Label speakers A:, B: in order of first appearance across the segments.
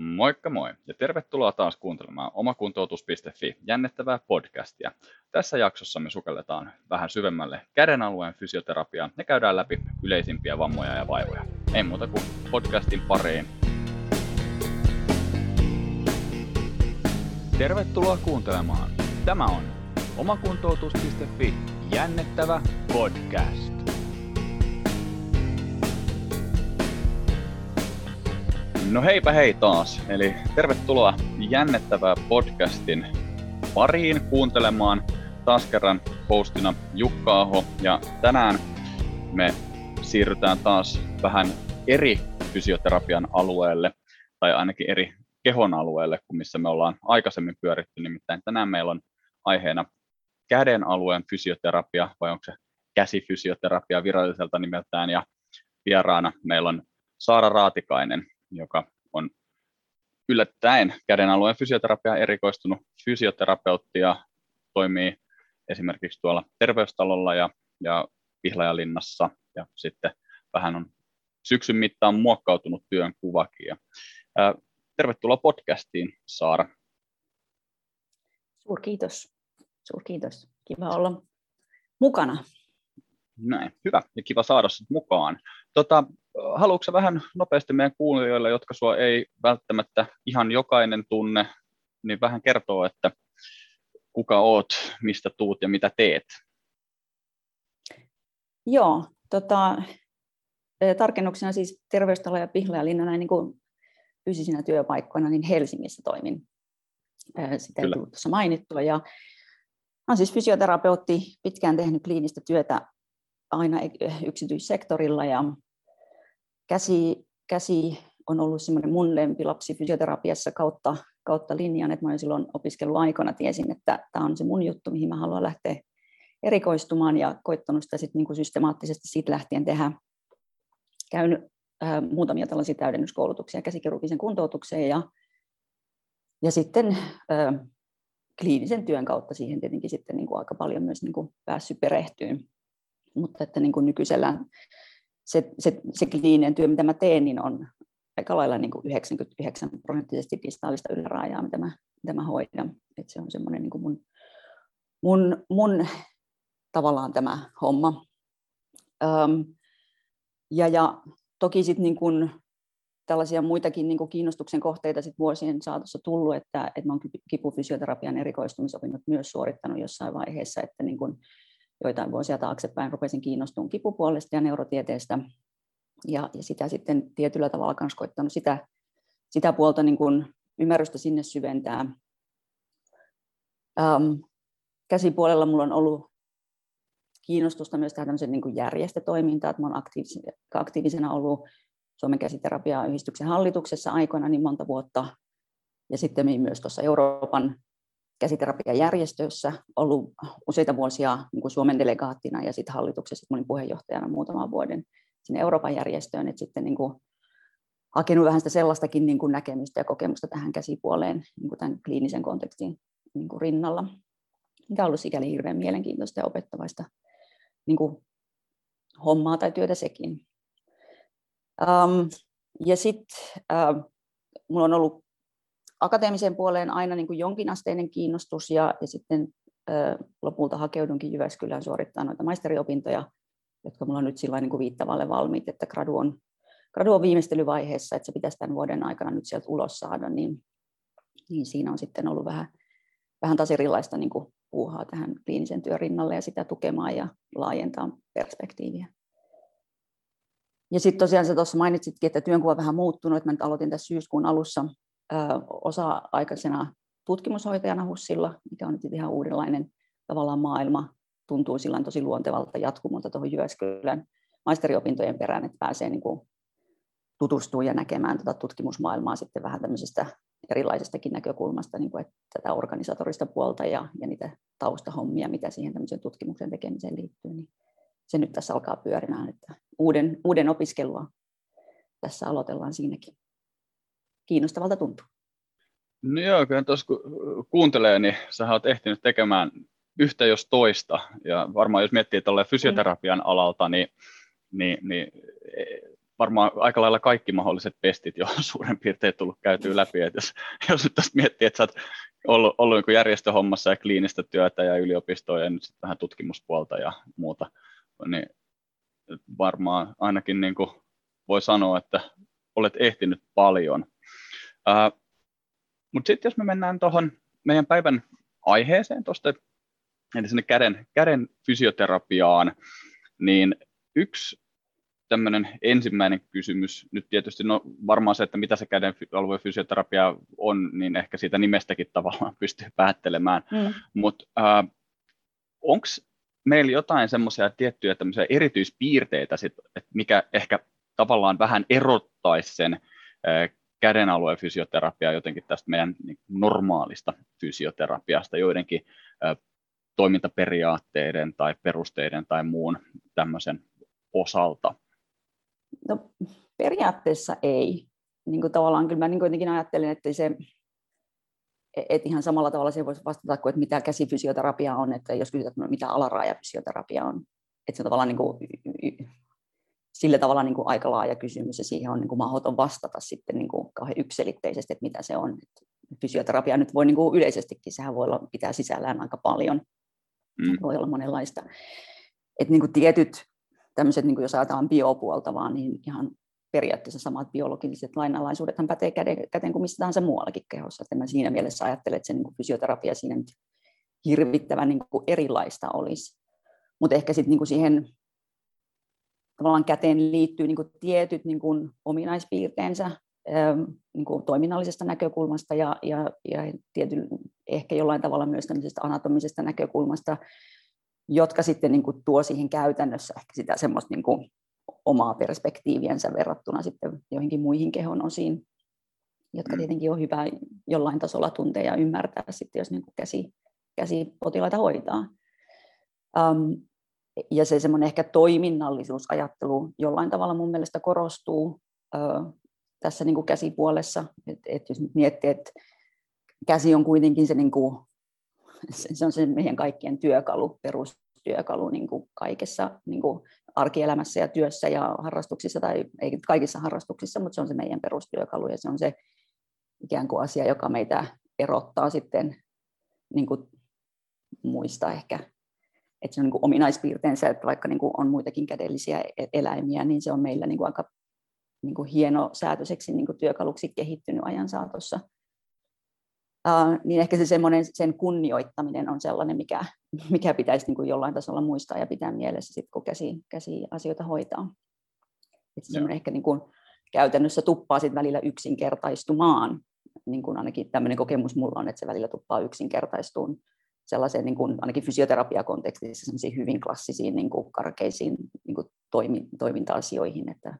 A: Moikka moi ja tervetuloa taas kuuntelemaan omakuntoutus.fi jännittävää podcastia. Tässä jaksossa me sukelletaan vähän syvemmälle käden alueen fysioterapiaan ja käydään läpi yleisimpiä vammoja ja vaivoja. Ei muuta kuin podcastin pariin. Tervetuloa kuuntelemaan. Tämä on omakuntoutus.fi jännittävä podcast. No heipä hei taas, eli tervetuloa jännettävää podcastin pariin kuuntelemaan taas kerran hostina Jukka Aho, ja tänään me siirrytään taas vähän eri fysioterapian alueelle, tai ainakin eri kehon alueelle kuin missä me ollaan aikaisemmin pyöritty, nimittäin tänään meillä on aiheena käden alueen fysioterapia, vai onko se käsifysioterapia viralliselta nimeltään, ja vieraana meillä on Saara Raatikainen, joka on yllättäen käden alueen fysioterapiaan erikoistunut fysioterapeutti ja toimii esimerkiksi tuolla terveystalolla ja, ja Pihlajalinnassa ja sitten vähän on syksyn mittaan muokkautunut työn kuvakin. Ja, ää, tervetuloa podcastiin, Saara.
B: Suurkiitos. Suurkiitos. Kiva olla mukana.
A: Näin, hyvä ja kiva saada sinut mukaan. Tota, haluatko vähän nopeasti meidän kuulijoille, jotka sinua ei välttämättä ihan jokainen tunne, niin vähän kertoa, että kuka oot, mistä tuut ja mitä teet?
B: Joo, tota, tarkennuksena siis terveystalo ja Pihlajalinna näin niin kuin fyysisinä työpaikkoina, niin Helsingissä toimin. Sitä ei tullut tuossa mainittua. Ja olen siis fysioterapeutti, pitkään tehnyt kliinistä työtä aina yksityissektorilla ja käsi, käsi on ollut semmoinen mun lempilapsi fysioterapiassa kautta, kautta linjan, että mä silloin opiskeluaikana tiesin, että tämä on se mun juttu, mihin mä haluan lähteä erikoistumaan ja koittanut sitä sitten niin systemaattisesti siitä lähtien tehdä. Käynyt äh, muutamia tällaisia täydennyskoulutuksia käsikirurgisen kuntoutukseen ja, ja sitten äh, kliinisen työn kautta siihen tietenkin sitten niin kuin aika paljon myös niin kuin päässyt perehtyyn mutta että niin kuin nykyisellään se, se, se kliininen työ, mitä mä teen, niin on aika lailla niin kuin 99 prosenttisesti distaalista yläraajaa, mitä mä, mitä mä hoidan. Et se on semmoinen niin kuin mun, mun, mun tavallaan tämä homma. Öm, ja, ja toki sitten niin kuin tällaisia muitakin niin kuin kiinnostuksen kohteita sit vuosien saatossa tullut, että, että mä oon kipufysioterapian erikoistumisopinnot myös suorittanut jossain vaiheessa, että niin kuin joitain vuosia taaksepäin rupesin kiinnostumaan kipupuolesta ja neurotieteestä. Ja, ja sitä sitten tietyllä tavalla myös koittanut sitä, sitä puolta niin kuin ymmärrystä sinne syventää. Ähm, käsipuolella minulla on ollut kiinnostusta myös tähän niin järjestötoimintaan, että olen aktiivisena ollut Suomen käsiterapiayhdistyksen hallituksessa aikoina niin monta vuotta, ja sitten myös tuossa Euroopan käsiterapiajärjestössä, ollut useita vuosia niin kuin Suomen delegaattina ja sitten hallituksessa olin puheenjohtajana muutaman vuoden sinne Euroopan järjestöön, että sitten niin kuin hakenut vähän sitä sellaistakin niin kuin näkemystä ja kokemusta tähän käsipuoleen niin kuin tämän kliinisen kontekstin niin kuin rinnalla, mikä on ollut sikäli hirveän mielenkiintoista ja opettavaista niin kuin hommaa tai työtä sekin. Um, ja sitten uh, minulla on ollut akateemiseen puoleen aina niin kuin jonkinasteinen kiinnostus ja, ja sitten ö, lopulta hakeudunkin Jyväskylään suorittaa noita maisteriopintoja, jotka minulla on nyt sillä niin kuin viittavalle valmiit, että gradu on, gradu on viimeistelyvaiheessa, että se pitäisi tämän vuoden aikana nyt sieltä ulos saada, niin, niin siinä on sitten ollut vähän, vähän taas erilaista niin kuin puuhaa tähän kliinisen työn rinnalle ja sitä tukemaan ja laajentaa perspektiiviä. Ja sitten tosiaan sä tuossa mainitsitkin, että työnkuva on vähän muuttunut, että mä nyt aloitin tässä syyskuun alussa osa-aikaisena tutkimushoitajana HUSilla, mikä on nyt ihan uudenlainen tavallaan maailma, tuntuu sillä tosi luontevalta jatkumolta tuohon Jyväskylän maisteriopintojen perään, että pääsee niin kuin tutustumaan ja näkemään tätä tutkimusmaailmaa sitten vähän tämmöisestä erilaisestakin näkökulmasta, niin kuin, että tätä organisatorista puolta ja, ja niitä taustahommia, mitä siihen tämmöisen tutkimuksen tekemiseen liittyy, niin se nyt tässä alkaa pyörimään, että uuden, uuden opiskelua tässä aloitellaan siinäkin kiinnostavalta tuntuu.
A: No joo, kyllä tuossa kun kuuntelee, niin sä oot ehtinyt tekemään yhtä jos toista. Ja varmaan jos miettii tuolle fysioterapian alalta, niin, niin, niin varmaan aika lailla kaikki mahdolliset pestit jo suurin piirtein tullut käytyä läpi. Et jos, jos nyt tästä miettii, että sä oot ollut, ollut niin järjestöhommassa ja kliinistä työtä ja yliopistoa ja nyt sitten vähän tutkimuspuolta ja muuta, niin varmaan ainakin niin kuin voi sanoa, että olet ehtinyt paljon. Uh, Mutta sitten jos me mennään tuohon meidän päivän aiheeseen tuosta, eli sinne käden, käden fysioterapiaan, niin yksi tämmöinen ensimmäinen kysymys, nyt tietysti no varmaan se, että mitä se käden alueen fysioterapia on, niin ehkä siitä nimestäkin tavallaan pystyy päättelemään, mm. mutta äh, onko meillä jotain semmoisia tiettyjä tämmöisiä erityispiirteitä, sit, että mikä ehkä tavallaan vähän erottaisi sen äh, käden alueen fysioterapiaa jotenkin tästä meidän niin normaalista fysioterapiasta joidenkin toimintaperiaatteiden tai perusteiden tai muun tämmöisen osalta?
B: No periaatteessa ei. Niin kuin tavallaan kyllä mä niin jotenkin ajattelen, että se, et ihan samalla tavalla se voisi vastata kuin, että mitä käsifysioterapia on, että jos kysytään, että mitä alaraajafysioterapia on. Että se on tavallaan niin kuin, sillä tavalla niin kuin aika laaja kysymys ja siihen on niin kuin mahdoton vastata sitten niin kuin kauhean yksilitteisesti, että mitä se on. Fysioterapia nyt voi niin kuin yleisestikin, sehän voi olla, pitää sisällään aika paljon, mm. voi olla monenlaista. Että niin kuin tietyt tämmöiset, niin kuin jos ajatellaan biopuolta vaan, niin ihan periaatteessa samat biologiset lainalaisuudethan pätee käteen kuin missä tahansa muuallakin kehossa. Että mä siinä mielessä ajattelen, että se niin kuin fysioterapia siinä nyt hirvittävän niin kuin erilaista olisi. Mutta ehkä sitten niin siihen tavallaan käteen liittyy niin kuin tietyt niin kuin ominaispiirteensä niin kuin toiminnallisesta näkökulmasta ja, ja, ja tietyllä, ehkä jollain tavalla myös anatomisesta näkökulmasta, jotka sitten niin kuin tuo siihen käytännössä ehkä sitä semmoista niin kuin omaa perspektiiviensä verrattuna sitten joihinkin muihin kehon osiin, jotka mm. tietenkin on hyvä jollain tasolla tuntea ja ymmärtää sitten, jos niin kuin käsi, käsi potilaita hoitaa. Um, ja se semmoinen ehkä toiminnallisuusajattelu jollain tavalla mun mielestä korostuu uh, tässä niin kuin käsipuolessa, että et jos nyt miettii, että käsi on kuitenkin se niin kuin se on se meidän kaikkien työkalu, perustyökalu niin kuin kaikessa niin kuin arkielämässä ja työssä ja harrastuksissa, tai ei kaikissa harrastuksissa, mutta se on se meidän perustyökalu ja se on se ikään kuin asia, joka meitä erottaa sitten niin kuin muista ehkä. Että se on niin kuin ominaispiirteensä, että vaikka niin kuin on muitakin kädellisiä e-, eläimiä, niin se on meillä niin kuin aika niin kuin hieno säätöiseksi niin kuin työkaluksi kehittynyt ajan saatossa. Uh, niin ehkä se semmoinen, sen kunnioittaminen on sellainen, mikä, mikä pitäisi niin kuin jollain tasolla muistaa ja pitää mielessä, sit, kun käsi, käsi asioita hoitaa. Et se ehkä niin kuin, käytännössä tuppaa sit välillä yksinkertaistumaan. Niin kuin ainakin tämmöinen kokemus mulla on, että se välillä tuppaa yksinkertaistumaan sellaiseen niin kuin, ainakin fysioterapiakontekstissa hyvin klassisiin niin kuin karkeisiin niin kuin toimi, toiminta-asioihin, että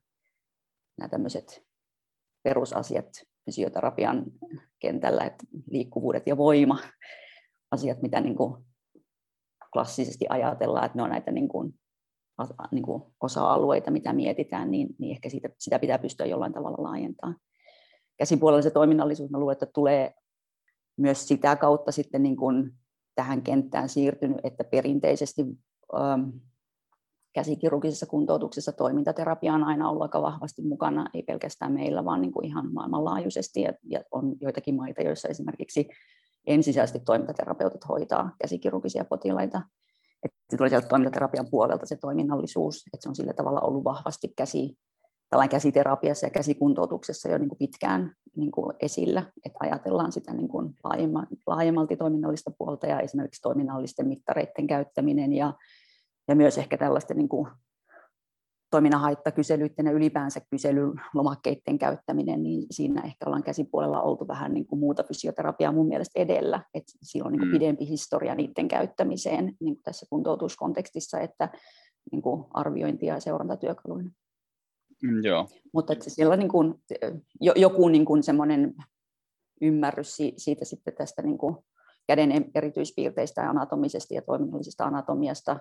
B: nämä tämmöiset perusasiat fysioterapian kentällä, että liikkuvuudet ja voima, asiat, mitä niin kuin klassisesti ajatellaan, että ne on näitä niin kuin, niin kuin osa-alueita, mitä mietitään, niin, niin ehkä siitä, sitä pitää pystyä jollain tavalla laajentamaan. Käsipuolella se toiminnallisuus, mä luulen, että tulee myös sitä kautta sitten niin kuin tähän kenttään siirtynyt, että perinteisesti ähm, käsikirurgisessa kuntoutuksessa toimintaterapia on aina ollut aika vahvasti mukana, ei pelkästään meillä, vaan niin kuin ihan maailmanlaajuisesti. Ja, ja on joitakin maita, joissa esimerkiksi ensisijaisesti toimintaterapeutit hoitaa käsikirurgisia potilaita. Että se tulee sieltä toimintaterapian puolelta se toiminnallisuus, että se on sillä tavalla ollut vahvasti käsi, tällainen käsiterapiassa ja käsikuntoutuksessa jo niin kuin pitkään niin kuin esillä, että ajatellaan sitä niin kuin laajemmalti toiminnallista puolta ja esimerkiksi toiminnallisten mittareiden käyttäminen ja ja myös ehkä tällaisten niin kuin toiminnan haittakyselyiden ja ylipäänsä kyselylomakkeiden käyttäminen, niin siinä ehkä ollaan käsipuolella oltu vähän niin kuin muuta fysioterapiaa mun mielestä edellä, että siinä on niin kuin mm. pidempi historia niiden käyttämiseen niin kuin tässä kuntoutuskontekstissa, että niin kuin arviointia ja seurantatyökaluina.
A: Mm, joo.
B: Mutta että siellä niin kuin, joku niin kuin semmoinen ymmärrys siitä sitten tästä niin kuin käden erityispiirteistä ja anatomisesta ja toiminnallisesta anatomiasta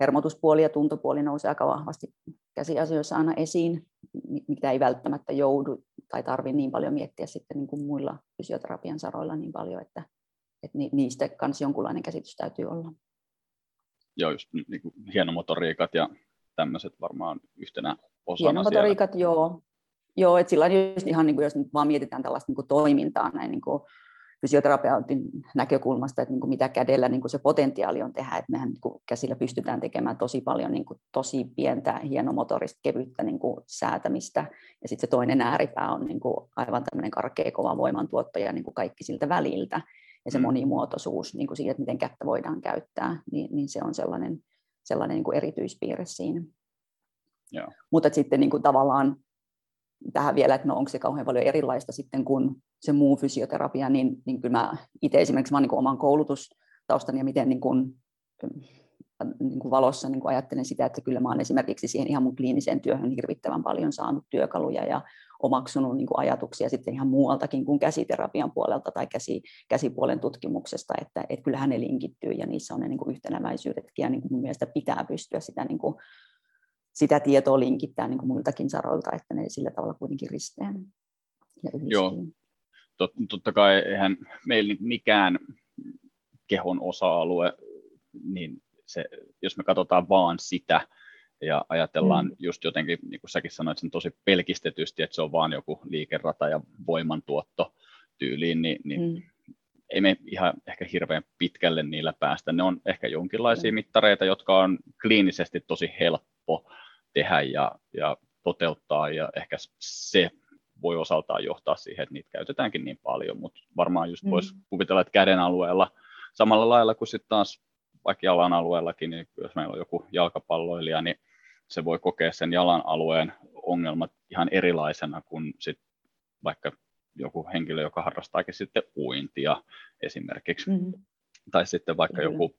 B: hermotuspuoli ja tuntopuoli nousee aika vahvasti käsiasioissa aina esiin, mitä ei välttämättä joudu tai tarvitse niin paljon miettiä sitten niin kuin muilla fysioterapian saroilla niin paljon, että, että niistä kanssa jonkunlainen käsitys täytyy olla.
A: Joo, just niin kuin hienomotoriikat ja tämmöiset varmaan yhtenä osana
B: Hienomotoriikat, siellä. joo. Joo, että sillä just ihan niin kuin, jos nyt vaan mietitään tällaista niin kuin toimintaa näin niin kuin fysioterapeutin näkökulmasta, että niin kuin mitä kädellä niin kuin se potentiaali on tehdä, että mehän niin kuin käsillä pystytään tekemään tosi paljon niin kuin tosi pientä, hienomotorista, kevyttä niin kuin säätämistä, ja sitten se toinen ääripää on niin kuin aivan tämmöinen karkea kova voimantuottaja niin kuin kaikki siltä väliltä, ja se mm. monimuotoisuus niin kuin siitä, että miten kättä voidaan käyttää, niin, niin se on sellainen, sellainen niin kuin erityispiirre siinä. Mutta sitten niin kuin tavallaan tähän vielä, että no onko se kauhean paljon erilaista sitten kuin se muu fysioterapia, niin, niin kyllä mä itse esimerkiksi mä niin oman koulutustaustani ja miten niin kuin, niin kuin valossa niin kuin ajattelen sitä, että kyllä mä olen esimerkiksi siihen ihan mun kliiniseen työhön hirvittävän paljon saanut työkaluja ja omaksunut niin kuin ajatuksia sitten ihan muualtakin kuin käsiterapian puolelta tai käsi, käsipuolen tutkimuksesta, että, että kyllähän ne linkittyy ja niissä on ne niin kuin yhtenäväisyydetkin ja niin kuin mun mielestä pitää pystyä sitä niin kuin sitä tietoa linkittää niin kuin muiltakin saroilta, että ne sillä tavalla kuitenkin risteen ja
A: Joo, Tot, totta kai eihän meillä mikään kehon osa-alue, niin se, jos me katsotaan vaan sitä ja ajatellaan mm. just jotenkin, niin kuin säkin sanoit sen tosi pelkistetysti, että se on vaan joku liikerata ja voimantuotto tyyliin, niin, niin mm. ei me ihan ehkä hirveän pitkälle niillä päästä. Ne on ehkä jonkinlaisia mm. mittareita, jotka on kliinisesti tosi helppo tehdä ja, ja toteuttaa, ja ehkä se voi osaltaan johtaa siihen, että niitä käytetäänkin niin paljon, mutta varmaan just voisi mm. kuvitella, että käden alueella samalla lailla kuin sitten taas vaikka jalan alueellakin, niin jos meillä on joku jalkapalloilija, niin se voi kokea sen jalan alueen ongelmat ihan erilaisena kuin sit vaikka joku henkilö, joka harrastaakin sitten uintia esimerkiksi. Mm. Tai sitten vaikka mm. joku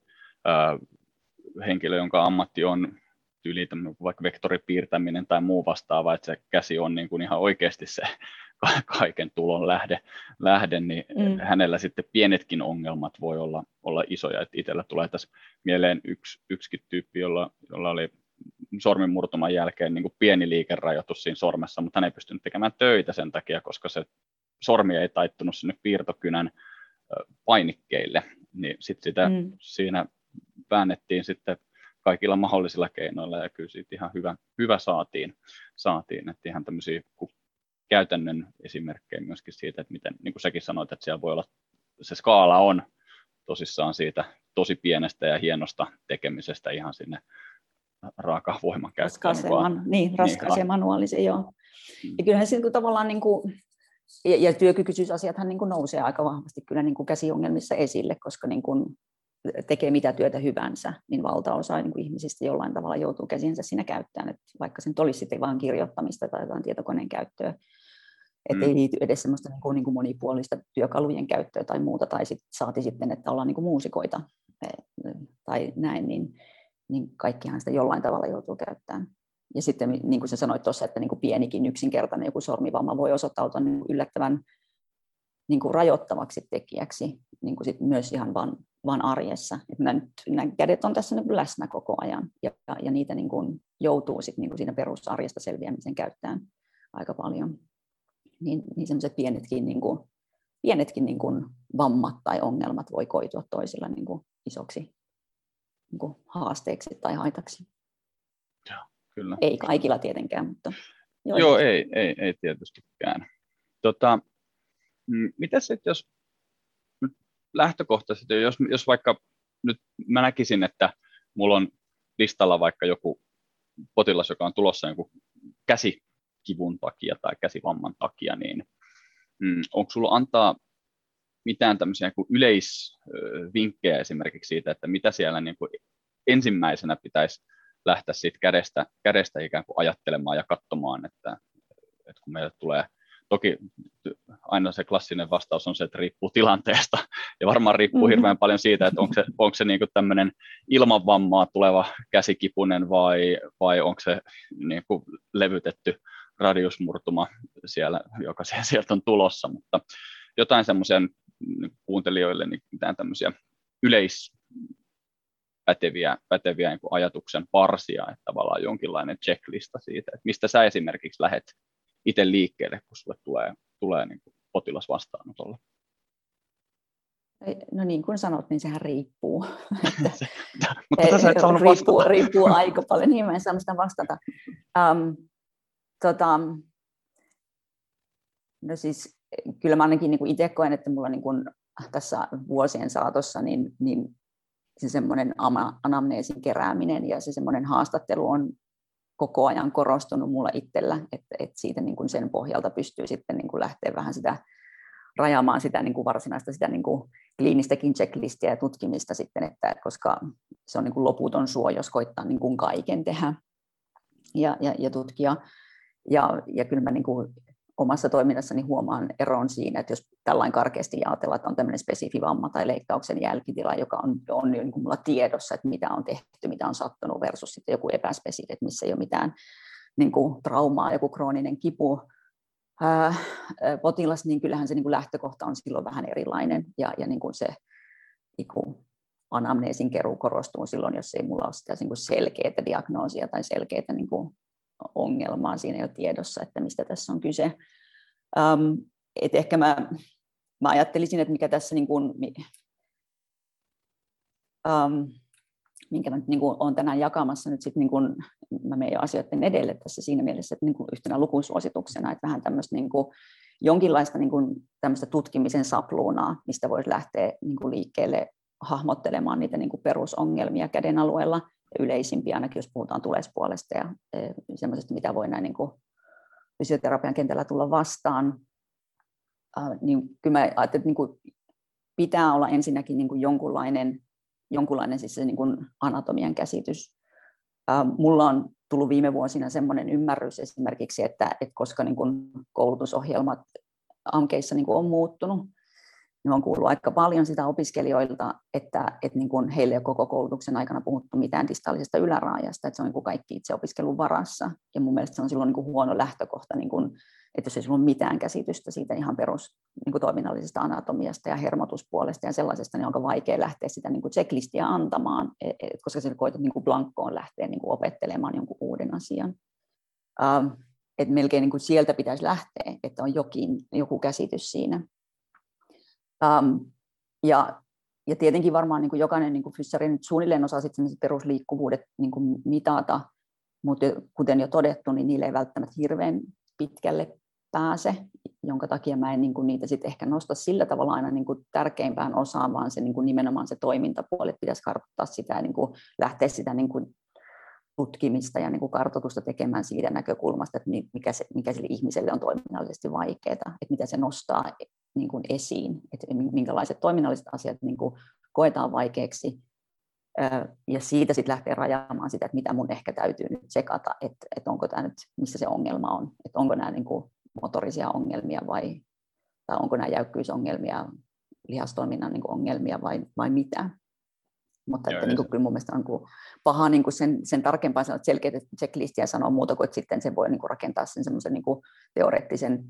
A: ö, henkilö, jonka ammatti on tyyli vaikka vektoripiirtäminen tai muu vastaava, että se käsi on niin kuin ihan oikeasti se kaiken tulon lähde, lähde niin mm. hänellä sitten pienetkin ongelmat voi olla, olla isoja. Että itsellä tulee tässä mieleen yksi, yksikin tyyppi, jolla, jolla oli sormimurtuman jälkeen niin kuin pieni liikerajoitus siinä sormessa, mutta hän ei pystynyt tekemään töitä sen takia, koska se sormi ei taittunut sinne piirtokynän painikkeille, niin sitten sitä mm. siinä väännettiin sitten kaikilla mahdollisilla keinoilla ja kyllä siitä ihan hyvä, hyvä saatiin, saatiin. että ihan tämmöisiä käytännön esimerkkejä myöskin siitä, että miten, niin kuin säkin sanoit, että siellä voi olla, se skaala on tosissaan siitä tosi pienestä ja hienosta tekemisestä ihan sinne raaka voiman käyttöön.
B: Man, niin, raskas niin, manuaalisen, joo. Mm. Ja kyllähän sitten tavallaan niin kuin, ja, ja työkykyisyysasiathan niin kuin nousee aika vahvasti kyllä niin kuin käsiongelmissa esille, koska niin kuin tekee mitä työtä hyvänsä, niin valtaosa niin kuin ihmisistä jollain tavalla joutuu käsinsä siinä käyttämään, että vaikka sen olisi sitten vain kirjoittamista tai jotain tietokoneen käyttöä, että mm. ei liity edes semmoista niin kuin, niin kuin monipuolista työkalujen käyttöä tai muuta, tai sit, saati sitten, että ollaan niin kuin muusikoita e, tai näin, niin, niin kaikkihan sitä jollain tavalla joutuu käyttämään. Ja sitten niin kuin sä sanoit tuossa, että niin kuin pienikin yksinkertainen joku sormivamma voi osoittautua niin yllättävän niin kuin rajoittavaksi tekijäksi niin kuin sit myös ihan vaan, vaan arjessa. Et nämä, nyt, nämä kädet on tässä niin läsnä koko ajan ja, ja, ja niitä niin kuin joutuu sit niin kuin siinä perusarjesta selviämisen käyttämään aika paljon. Niin, niin semmoiset pienetkin, niin kuin, pienetkin niin kuin vammat tai ongelmat voi koitua toisilla niin kuin isoksi niin kuin haasteeksi tai haitaksi.
A: Joo, kyllä.
B: Ei kaikilla tietenkään, mutta...
A: Joo, ei, ei, ei tietystikään. Tota, mitä sitten, jos nyt lähtökohtaisesti, jos, jos vaikka nyt mä näkisin, että mulla on listalla vaikka joku potilas, joka on tulossa joku käsikivun takia tai käsivamman takia, niin mm, onko sulla antaa mitään tämmöisiä niin yleisvinkkejä esimerkiksi siitä, että mitä siellä niin kuin ensimmäisenä pitäisi lähteä siitä kädestä, kädestä ikään kuin ajattelemaan ja katsomaan, että, että kun meille tulee Toki aina se klassinen vastaus on se, että riippuu tilanteesta, ja varmaan riippuu mm-hmm. hirveän paljon siitä, että onko se, onko se niin tämmöinen ilman vammaa tuleva käsikipunen vai, vai onko se niin kuin levytetty radiusmurtuma siellä, joka sieltä on tulossa, mutta jotain semmoisia kuuntelijoille niin mitään tämmöisiä yleis, päteviä, päteviä niin ajatuksen parsia, että tavallaan jonkinlainen checklista siitä, että mistä sä esimerkiksi lähet itse liikkeelle, kun sulle tulee, tulee niin kuin potilas vastaanotolle?
B: No niin kuin sanot, niin sehän riippuu.
A: Mutta tässä et
B: riippuu, riippuu aika paljon, niin mä en saa sitä vastata. Um, tota, no siis kyllä mä ainakin niin itse koen, että mulla niin kuin tässä vuosien saatossa niin, niin se semmoinen anamneesin kerääminen ja se semmoinen haastattelu on koko ajan korostunut mulla itsellä, että, että siitä niin kuin sen pohjalta pystyy sitten niin kuin lähteä vähän sitä rajaamaan sitä niin kuin varsinaista sitä niin kuin kliinistäkin checklistiä ja tutkimista sitten, että, koska se on niin kuin loputon suo, jos koittaa niin kuin kaiken tehdä ja, ja, ja tutkia. Ja, ja kyllä mä niin kuin omassa toiminnassani huomaan eron siinä, että jos tällainen karkeasti ajatellaan, että on tämmöinen spesifi vamma tai leikkauksen jälkitila, joka on, on jo niin kuin mulla tiedossa, että mitä on tehty, mitä on sattunut versus sitten joku epäspesifi, että missä ei ole mitään niin kuin traumaa, joku krooninen kipu, ää, potilas, niin kyllähän se niin kuin lähtökohta on silloin vähän erilainen ja, ja niin kuin se niin kuin anamneesin keruu korostuu silloin, jos ei mulla ole sitä niin kuin selkeää diagnoosia tai selkeää niin kuin ongelmaa siinä jo tiedossa, että mistä tässä on kyse. Um, et ehkä mä, mä ajattelisin, että mikä tässä niin kuin, um, minkä mä nyt niin kuin olen tänään jakamassa nyt sit niin kuin, mä menen jo asioiden edelle tässä siinä mielessä, että niin kuin yhtenä lukusuosituksena, että vähän tämmöistä niin kuin, jonkinlaista niin kuin, tämmöistä tutkimisen sapluunaa, mistä voisi lähteä niin kuin liikkeelle hahmottelemaan niitä niin kuin perusongelmia käden alueella, yleisimpiä ainakin, jos puhutaan tulespuolesta ja e, semmoisesta, mitä voi näin niin kuin fysioterapian kentällä tulla vastaan, niin kyllä mä ajattelin, että niin kuin pitää olla ensinnäkin niin kuin jonkunlainen, jonkunlainen siis se niin kuin anatomian käsitys. Mulla on tullut viime vuosina semmoinen ymmärrys esimerkiksi, että, että koska niin kuin koulutusohjelmat AMKeissa niin kuin on muuttunut, niin on kuullut aika paljon sitä opiskelijoilta, että, että niin kuin heille ei ole koko koulutuksen aikana puhuttu mitään distaalisesta yläraajasta, että se on niin kuin kaikki itse opiskelun varassa. Ja mun mielestä se on silloin niin kuin huono lähtökohta, niin kuin, että jos ei ole mitään käsitystä siitä ihan perus niin kuin toiminnallisesta anatomiasta ja hermotuspuolesta ja sellaisesta, niin onko vaikea lähteä sitä niin kuin checklistia antamaan, e, e, koska sä koetat niin kuin blankkoon lähteä niin kuin opettelemaan jonkun uuden asian. Uh, että melkein niin kuin sieltä pitäisi lähteä, että on jokin, joku käsitys siinä. Um, ja, ja tietenkin varmaan niin kuin jokainen niin kuin fyssari nyt suunnilleen osaa sitten perusliikkuvuudet niin kuin mitata, mutta kuten jo todettu, niin niille ei välttämättä hirveän pitkälle pääse, jonka takia mä en niin kuin niitä sitten ehkä nosta sillä tavalla aina niin kuin tärkeimpään osaan, vaan se niin kuin nimenomaan se toimintapuoli, että pitäisi kartoittaa sitä ja niin kuin lähteä sitä niin kuin tutkimista ja niin kuin kartoitusta tekemään siitä näkökulmasta, että mikä, se, mikä sille ihmiselle on toiminnallisesti vaikeaa, että mitä se nostaa niin kuin esiin, että minkälaiset toiminnalliset asiat niin kuin koetaan vaikeaksi, ja siitä sitten lähtee rajaamaan sitä, että mitä mun ehkä täytyy nyt sekata, että, että onko tämä nyt, missä se ongelma on, että onko nämä niin kuin motorisia ongelmia vai, tai onko nämä jäykkyysongelmia, lihastoiminnan niin kuin ongelmia vai, vai mitä. Mutta että, niin kuin, kyllä mun mielestä on kuin paha niin kuin sen, sen tarkempaa sanoa selkeitä checklistiä sanoa muuta kuin, että sitten se voi niin kuin rakentaa sen semmoisen niin teoreettisen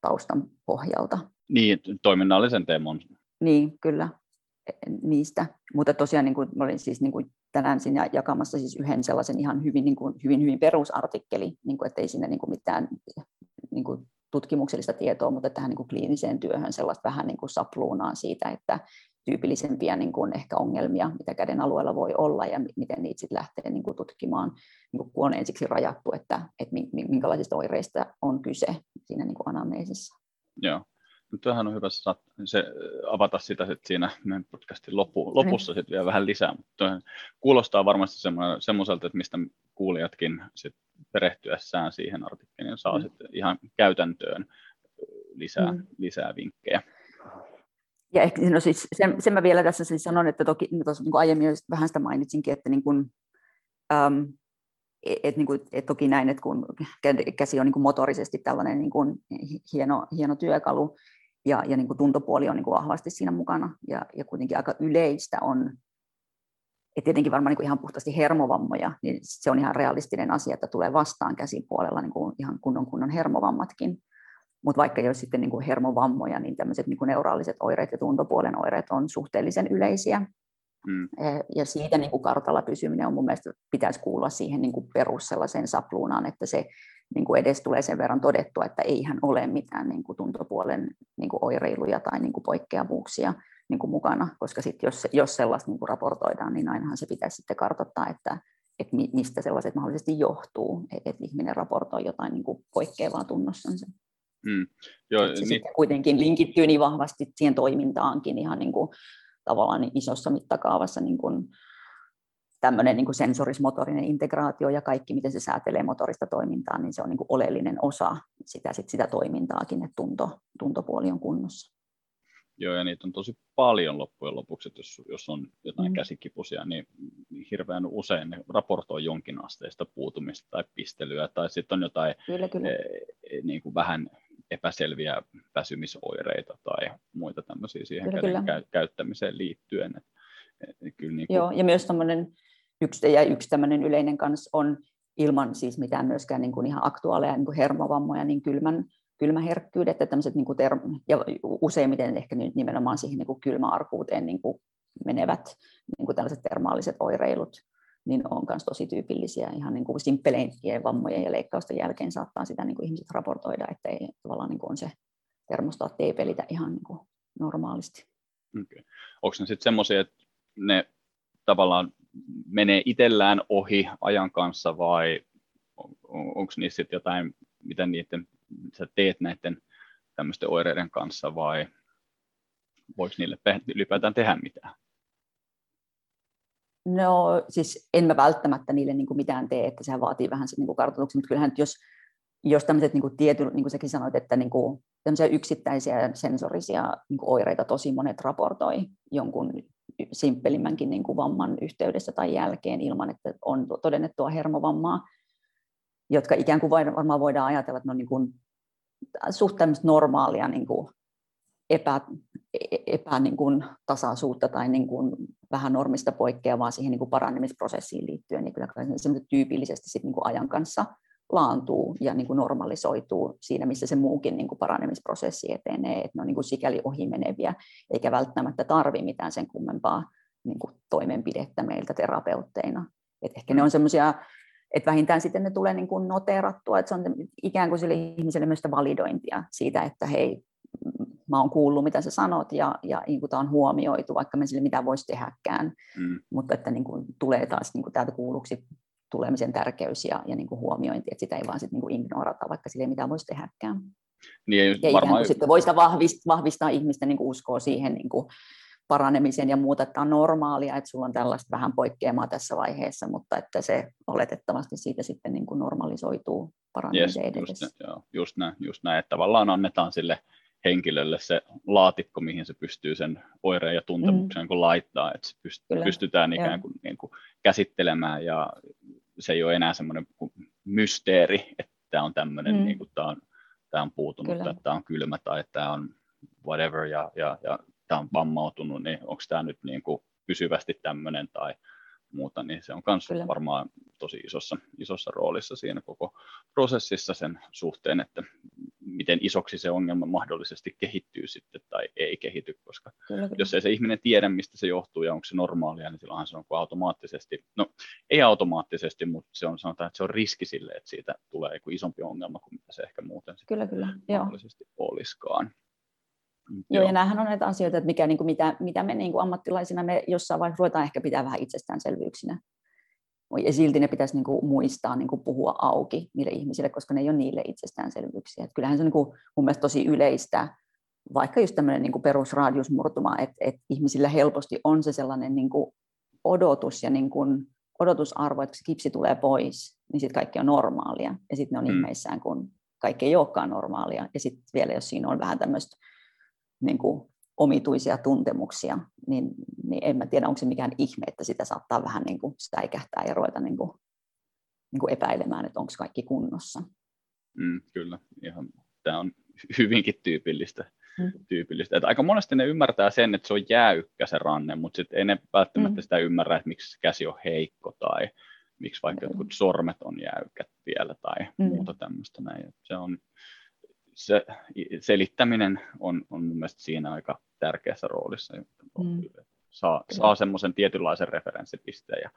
B: taustan pohjalta.
A: Niin, toiminnallisen teemon.
B: Niin, kyllä, e, niistä. Mutta tosiaan niin kuin, mä olin siis niin kuin tänään siinä jakamassa siis yhden sellaisen ihan hyvin, niin kuin, hyvin, hyvin perusartikkeli, niin kuin, ettei siinä niin kuin mitään niin kuin tutkimuksellista tietoa, mutta tähän niin kuin kliiniseen työhön sellaista vähän niin kuin sapluunaa siitä, että tyypillisempiä niin kuin ehkä ongelmia, mitä käden alueella voi olla ja miten niitä sitten lähtee niin kuin tutkimaan, niin kuin kun on ensiksi rajattu, että, että minkälaisista oireista on kyse siinä niin kuin anamneesissä.
A: Joo. Tähän on hyvä se, avata sitä sit siinä meidän podcastin lopu, lopussa mm. sit vielä vähän lisää, mutta kuulostaa varmasti semmoiselta, että mistä kuulijatkin sit perehtyessään siihen artikkeliin saa mm. sit ihan käytäntöön lisää, mm. lisää vinkkejä.
B: Ja ehkä, no siis sen, sen mä vielä tässä siis sanon, että toki no tuossa niin aiemmin vähän sitä mainitsinkin, että niin kuin, um, et, niin kuin, et toki näin, että kun käsi on niin kuin motorisesti tällainen niin kuin hieno, hieno työkalu ja, ja niin kuin tuntopuoli on niin kuin vahvasti siinä mukana ja, ja kuitenkin aika yleistä on, että tietenkin varmaan niin kuin ihan puhtaasti hermovammoja, niin se on ihan realistinen asia, että tulee vastaan käsipuolella niin kuin ihan kunnon kunnon hermovammatkin. Mutta vaikka jos sitten niin kuin hermovammoja, niin tämmöiset niin kuin neuraaliset oireet ja tuntopuolen oireet on suhteellisen yleisiä. Mm. Ja siitä niin kuin kartalla pysyminen on mun mielestä pitäisi kuulla siihen niin kuin perus sellaiseen sapluunaan, että se niin kuin edes tulee sen verran todettua, että eihän ole mitään niin kuin tuntopuolen niin kuin oireiluja tai niin kuin poikkeavuuksia niin kuin mukana, koska sit jos, jos sellaista niin kuin raportoidaan, niin ainahan se pitäisi sitten kartoittaa, että, että mistä sellaiset mahdollisesti johtuu, että ihminen raportoi jotain niin kuin poikkeavaa tunnossansa. Mm. Joo, se niin... kuitenkin linkittyy niin vahvasti siihen toimintaankin ihan niin kuin, tavallaan isossa mittakaavassa niin kuin, tämmöinen niin sensorismotorinen integraatio ja kaikki, miten se säätelee motorista toimintaa, niin se on niin kuin oleellinen osa sitä, sit sitä toimintaakin, että tunto, tuntopuoli on kunnossa.
A: Joo, ja niitä on tosi paljon loppujen lopuksi, että jos, jos on jotain mm. käsikipusia, niin hirveän usein ne raportoi jonkin asteista puutumista tai pistelyä, tai sitten on jotain kyllä, kyllä. E, niin kuin vähän epäselviä väsymisoireita tai muita tämmöisiä siihen kyllä, käden kyllä. käyttämiseen liittyen. Et,
B: et, kyllä niin kuin... Joo, ja myös yksi, ja yksi tämmöinen yleinen kanssa on ilman siis mitään myöskään niin kuin ihan aktuaaleja niin kuin hermovammoja, niin kylmän, kylmäherkkyydet ja tämmöiset niin kuin term- ja useimmiten ehkä nyt nimenomaan siihen niin kuin kylmäarkuuteen niin kuin menevät niin kuin tällaiset termaaliset oireilut, niin on myös tosi tyypillisiä ihan niin kuin simppeleimpien vammojen ja leikkausten jälkeen saattaa sitä niin kuin ihmiset raportoida, että ei tavallaan niin kuin on se termostaatti ei pelitä ihan niin kuin normaalisti.
A: Okay. Onko ne sitten semmoisia, että ne tavallaan menee itsellään ohi ajan kanssa vai on, onko niissä sitten jotain, mitä niiden, sä teet näiden tämmöisten oireiden kanssa vai voiko niille ylipäätään tehdä mitään?
B: No siis en mä välttämättä niille niin kuin mitään tee, että sehän vaatii vähän sen niin kartoituksen, mutta kyllähän jos, jos tämmöiset niin kuin tiety, niin kuin säkin sanoit, että niin kuin tämmöisiä yksittäisiä sensorisia niin kuin oireita tosi monet raportoi jonkun simppelimmänkin niin kuin vamman yhteydessä tai jälkeen ilman, että on todennettua hermovammaa, jotka ikään kuin varmaan voidaan ajatella, että ne on niin kuin suht normaalia niin kuin epä, epä niin kuin tasaisuutta tai niin kuin vähän normista poikkeavaa siihen niin kuin parannemisprosessiin liittyen, niin kyllä se tyypillisesti sit niin kuin ajan kanssa laantuu ja niin kuin normalisoituu siinä, missä se muukin niin kuin paranemisprosessi etenee, että ne on niin kuin sikäli ohimeneviä, eikä välttämättä tarvi mitään sen kummempaa niin kuin toimenpidettä meiltä terapeutteina. Et ehkä ne on semmoisia, että vähintään sitten ne tulee niin kuin noteerattua, että se on ikään kuin sille ihmiselle myös validointia siitä, että hei, mä oon kuullut, mitä sä sanot, ja, ja niin kuin tämä on huomioitu, vaikka me sille mitä voisi tehdäkään, mm. mutta että niin kuin, tulee taas niin kuin täältä kuulluksi tulemisen tärkeys ja, ja niin kuin huomiointi, että sitä ei vaan sit niin kuin ignorata, vaikka sille ei mitään voisi tehdäkään. Niin, ja varmaan... sitten voi sitä vahvistaa, vahvistaa ihmisten niin kuin uskoa siihen niin kuin paranemiseen ja muuta, että on normaalia, että sulla on tällaista vähän poikkeamaa tässä vaiheessa, mutta että se oletettavasti siitä sitten niin kuin normalisoituu paranemisen yes, edessä.
A: Just, joo, just, näin, just näin, että tavallaan annetaan sille henkilölle se laatikko, mihin se pystyy sen oireen ja tuntemuksen mm. laittaa, että se pyst- pystytään ikään kuin, niin kuin käsittelemään ja se ei ole enää semmoinen mysteeri, että tämä on tämmöinen, mm. niin kuin, tämä, on, tämä on puutunut, Kyllä. että tämä on kylmä tai tämä on whatever ja, ja, ja tämä on vammautunut, niin onko tämä nyt niin kuin pysyvästi tämmöinen tai muuta, niin se on myös varmaan tosi isossa, isossa roolissa siinä koko prosessissa sen suhteen, että miten isoksi se ongelma mahdollisesti kehittyy sitten tai ei kehity, koska kyllä, kyllä. jos ei se ihminen tiedä, mistä se johtuu ja onko se normaalia, niin silloinhan se on automaattisesti, no ei automaattisesti, mutta se on sanotaan, että se on riski sille, että siitä tulee joku isompi ongelma kuin mitä se ehkä muuten
B: kyllä, kyllä.
A: mahdollisesti Joo. olisikaan.
B: Joo, Joo, ja nämähän on näitä asioita, että mikä, niin kuin, mitä, mitä me niin kuin ammattilaisina me jossain vaiheessa ruvetaan ehkä pitää vähän itsestäänselvyyksinä. Ja silti ne pitäisi niin kuin muistaa niin kuin puhua auki niille ihmisille, koska ne ei ole niille itsestäänselvyyksiä. Että kyllähän se on niin kuin mun mielestä tosi yleistä, vaikka just tämmöinen niin perusradiusmurtuma, että, että ihmisillä helposti on se sellainen niin kuin odotus ja niin kuin odotusarvo, että kun se kipsi tulee pois, niin sitten kaikki on normaalia. Ja sitten ne on mm. ihmeissään, kun kaikki ei olekaan normaalia. Ja sitten vielä, jos siinä on vähän tämmöistä niin kuin omituisia tuntemuksia, niin, niin en mä tiedä, onko se mikään ihme, että sitä saattaa vähän niin kuin säikähtää ja ruveta niin kuin, niin kuin epäilemään, että onko kaikki kunnossa.
A: Mm, kyllä, ihan, tämä on hyvinkin tyypillistä. Mm. tyypillistä. Että aika monesti ne ymmärtää sen, että se on jäykkä se ranne, mutta sitten ei ne välttämättä mm. sitä ymmärrä, että miksi käsi on heikko tai miksi vaikka mm. jotkut sormet on jäykät vielä tai mm. muuta tämmöistä. Näin. Se on, se selittäminen on, on mun mielestä siinä aika tärkeässä roolissa. Mm. Saa, saa semmoisen tietynlaisen referenssipisteen. Ja,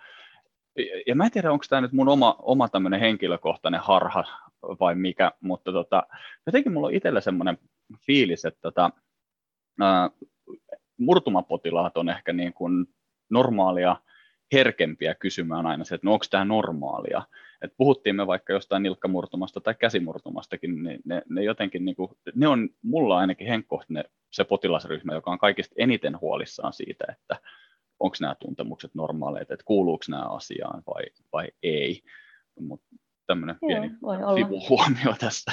A: ja mä en tiedä, onko tämä nyt mun oma, oma tämmöinen henkilökohtainen harha vai mikä, mutta tota, jotenkin mulla on itsellä semmoinen fiilis, että tota, ää, murtumapotilaat on ehkä niin kuin normaalia herkempiä kysymään aina se, että no onko tämä normaalia. Et puhuttiin me vaikka jostain nilkkamurtumasta tai käsimurtumastakin, niin ne, ne jotenkin, niin kuin, ne on mulla ainakin henkkohtinen se potilasryhmä, joka on kaikista eniten huolissaan siitä, että onko nämä tuntemukset normaaleita, että kuuluuko nämä asiaan vai, vai ei. Mutta tämmöinen pieni sivuhuomio tästä.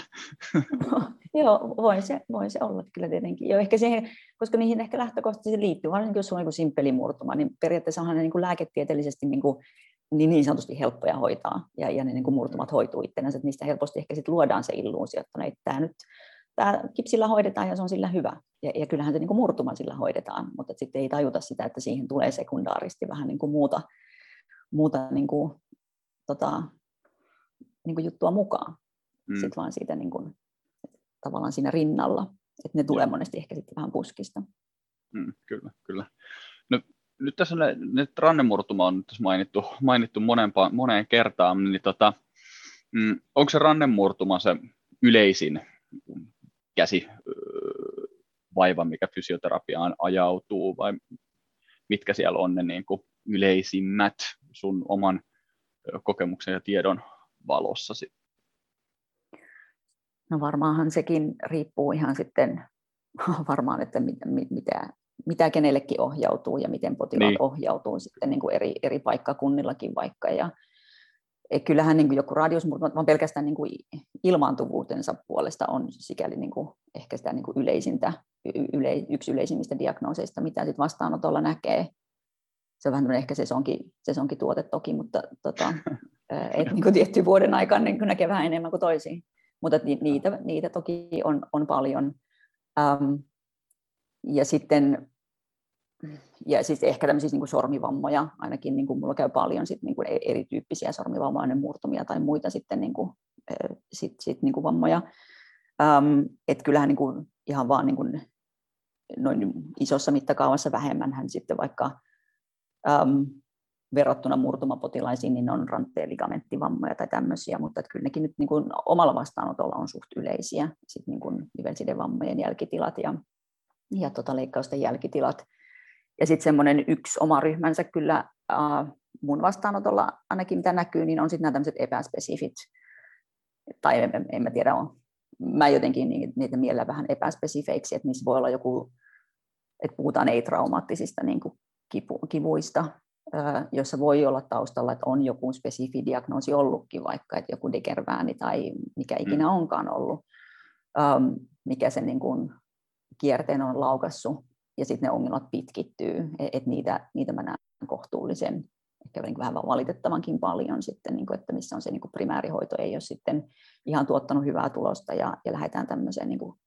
B: Joo, voi se, voi se olla kyllä tietenkin. Jo ehkä siihen, koska niihin ehkä lähtökohtaisesti liittyy, varsinkin jos on niin simppeli murtuma, niin periaatteessa on ne niin kuin lääketieteellisesti niin, kuin, niin, niin sanotusti helppoja hoitaa, ja, ja ne niin kuin murtumat hoituu itsenänsä, että niistä helposti ehkä sit luodaan se illuusio, että no, tämä nyt tämä kipsillä hoidetaan ja se on sillä hyvä. Ja, ja kyllähän se niin kuin murtuma sillä hoidetaan, mutta sitten ei tajuta sitä, että siihen tulee sekundaaristi vähän niin kuin muuta, muuta niin kuin, tota, niin kuin juttua mukaan. Mm. Sitten vaan siitä niin kuin, tavallaan siinä rinnalla. Että ne tulee monesti ehkä sitten vähän puskista.
A: Mm, kyllä, kyllä. No, nyt tässä ne, nyt rannemurtuma on tässä mainittu, mainittu monenpa, moneen kertaan, niin tota, mm, onko se rannemurtuma se yleisin käsi vaiva, mikä fysioterapiaan ajautuu, vai mitkä siellä on ne niin kuin yleisimmät sun oman kokemuksen ja tiedon valossa
B: No varmaanhan sekin riippuu ihan sitten varmaan, että mitä, mitä, mitä kenellekin ohjautuu ja miten potilaat niin. ohjautuu sitten niin kuin eri, eri paikkakunnillakin vaikka. Ja, et kyllähän niin kuin joku radiusmurtuma, vaan pelkästään niin kuin ilmaantuvuutensa puolesta on sikäli niin kuin ehkä sitä niin kuin yleisintä, yle, yksi yleisimmistä diagnooseista, mitä sit vastaanotolla näkee. Se on vähän ehkä sesonkin, sesonkin tuote toki, mutta tota, niin tietty vuoden aikana niin näkee vähän enemmän kuin toisiin. Mutta niitä, niitä toki on, on paljon. Um, ja sitten ja siis ehkä tämmöisiä niin kuin sormivammoja, ainakin niin kuin mulla käy paljon sit niin kuin e-, erityyppisiä sormivammoja, murtumia tai muita sitten niin kuin, sit, sit niin kuin vammoja. Um, et kyllähän niin kuin ihan vaan niin kuin noin isossa mittakaavassa vähemmän sitten vaikka um, verrattuna murtumapotilaisiin, niin on rantteen ligamenttivammoja tai tämmöisiä, mutta että kyllä nekin nyt niin kuin omalla vastaanotolla on suht yleisiä, sitten niin kuin nivelsidevammojen jälkitilat ja, ja tota leikkausten jälkitilat. Ja sitten semmoinen yksi oma ryhmänsä kyllä äh, mun vastaanotolla ainakin mitä näkyy, niin on sitten nämä tämmöiset epäspesifit, tai en, en mä tiedä, on, mä jotenkin niitä mielellä vähän epäspesifeiksi, että niissä voi olla joku, että puhutaan ei-traumaattisista niin kuin kipu, kivuista, jossa voi olla taustalla, että on joku spesifi diagnoosi ollutkin, vaikka että joku degervääni tai mikä ikinä mm. onkaan ollut, mikä sen niin kuin kierteen on laukassut, ja sitten ne ongelmat pitkittyy, e-, että niitä, niitä mä näen kohtuullisen, ehkä niin vähän valitettavankin paljon sitten, niin kuin, että missä on se niin kuin primäärihoito ei ole sitten ihan tuottanut hyvää tulosta, ja, ja lähdetään tämmöiseen niin kuin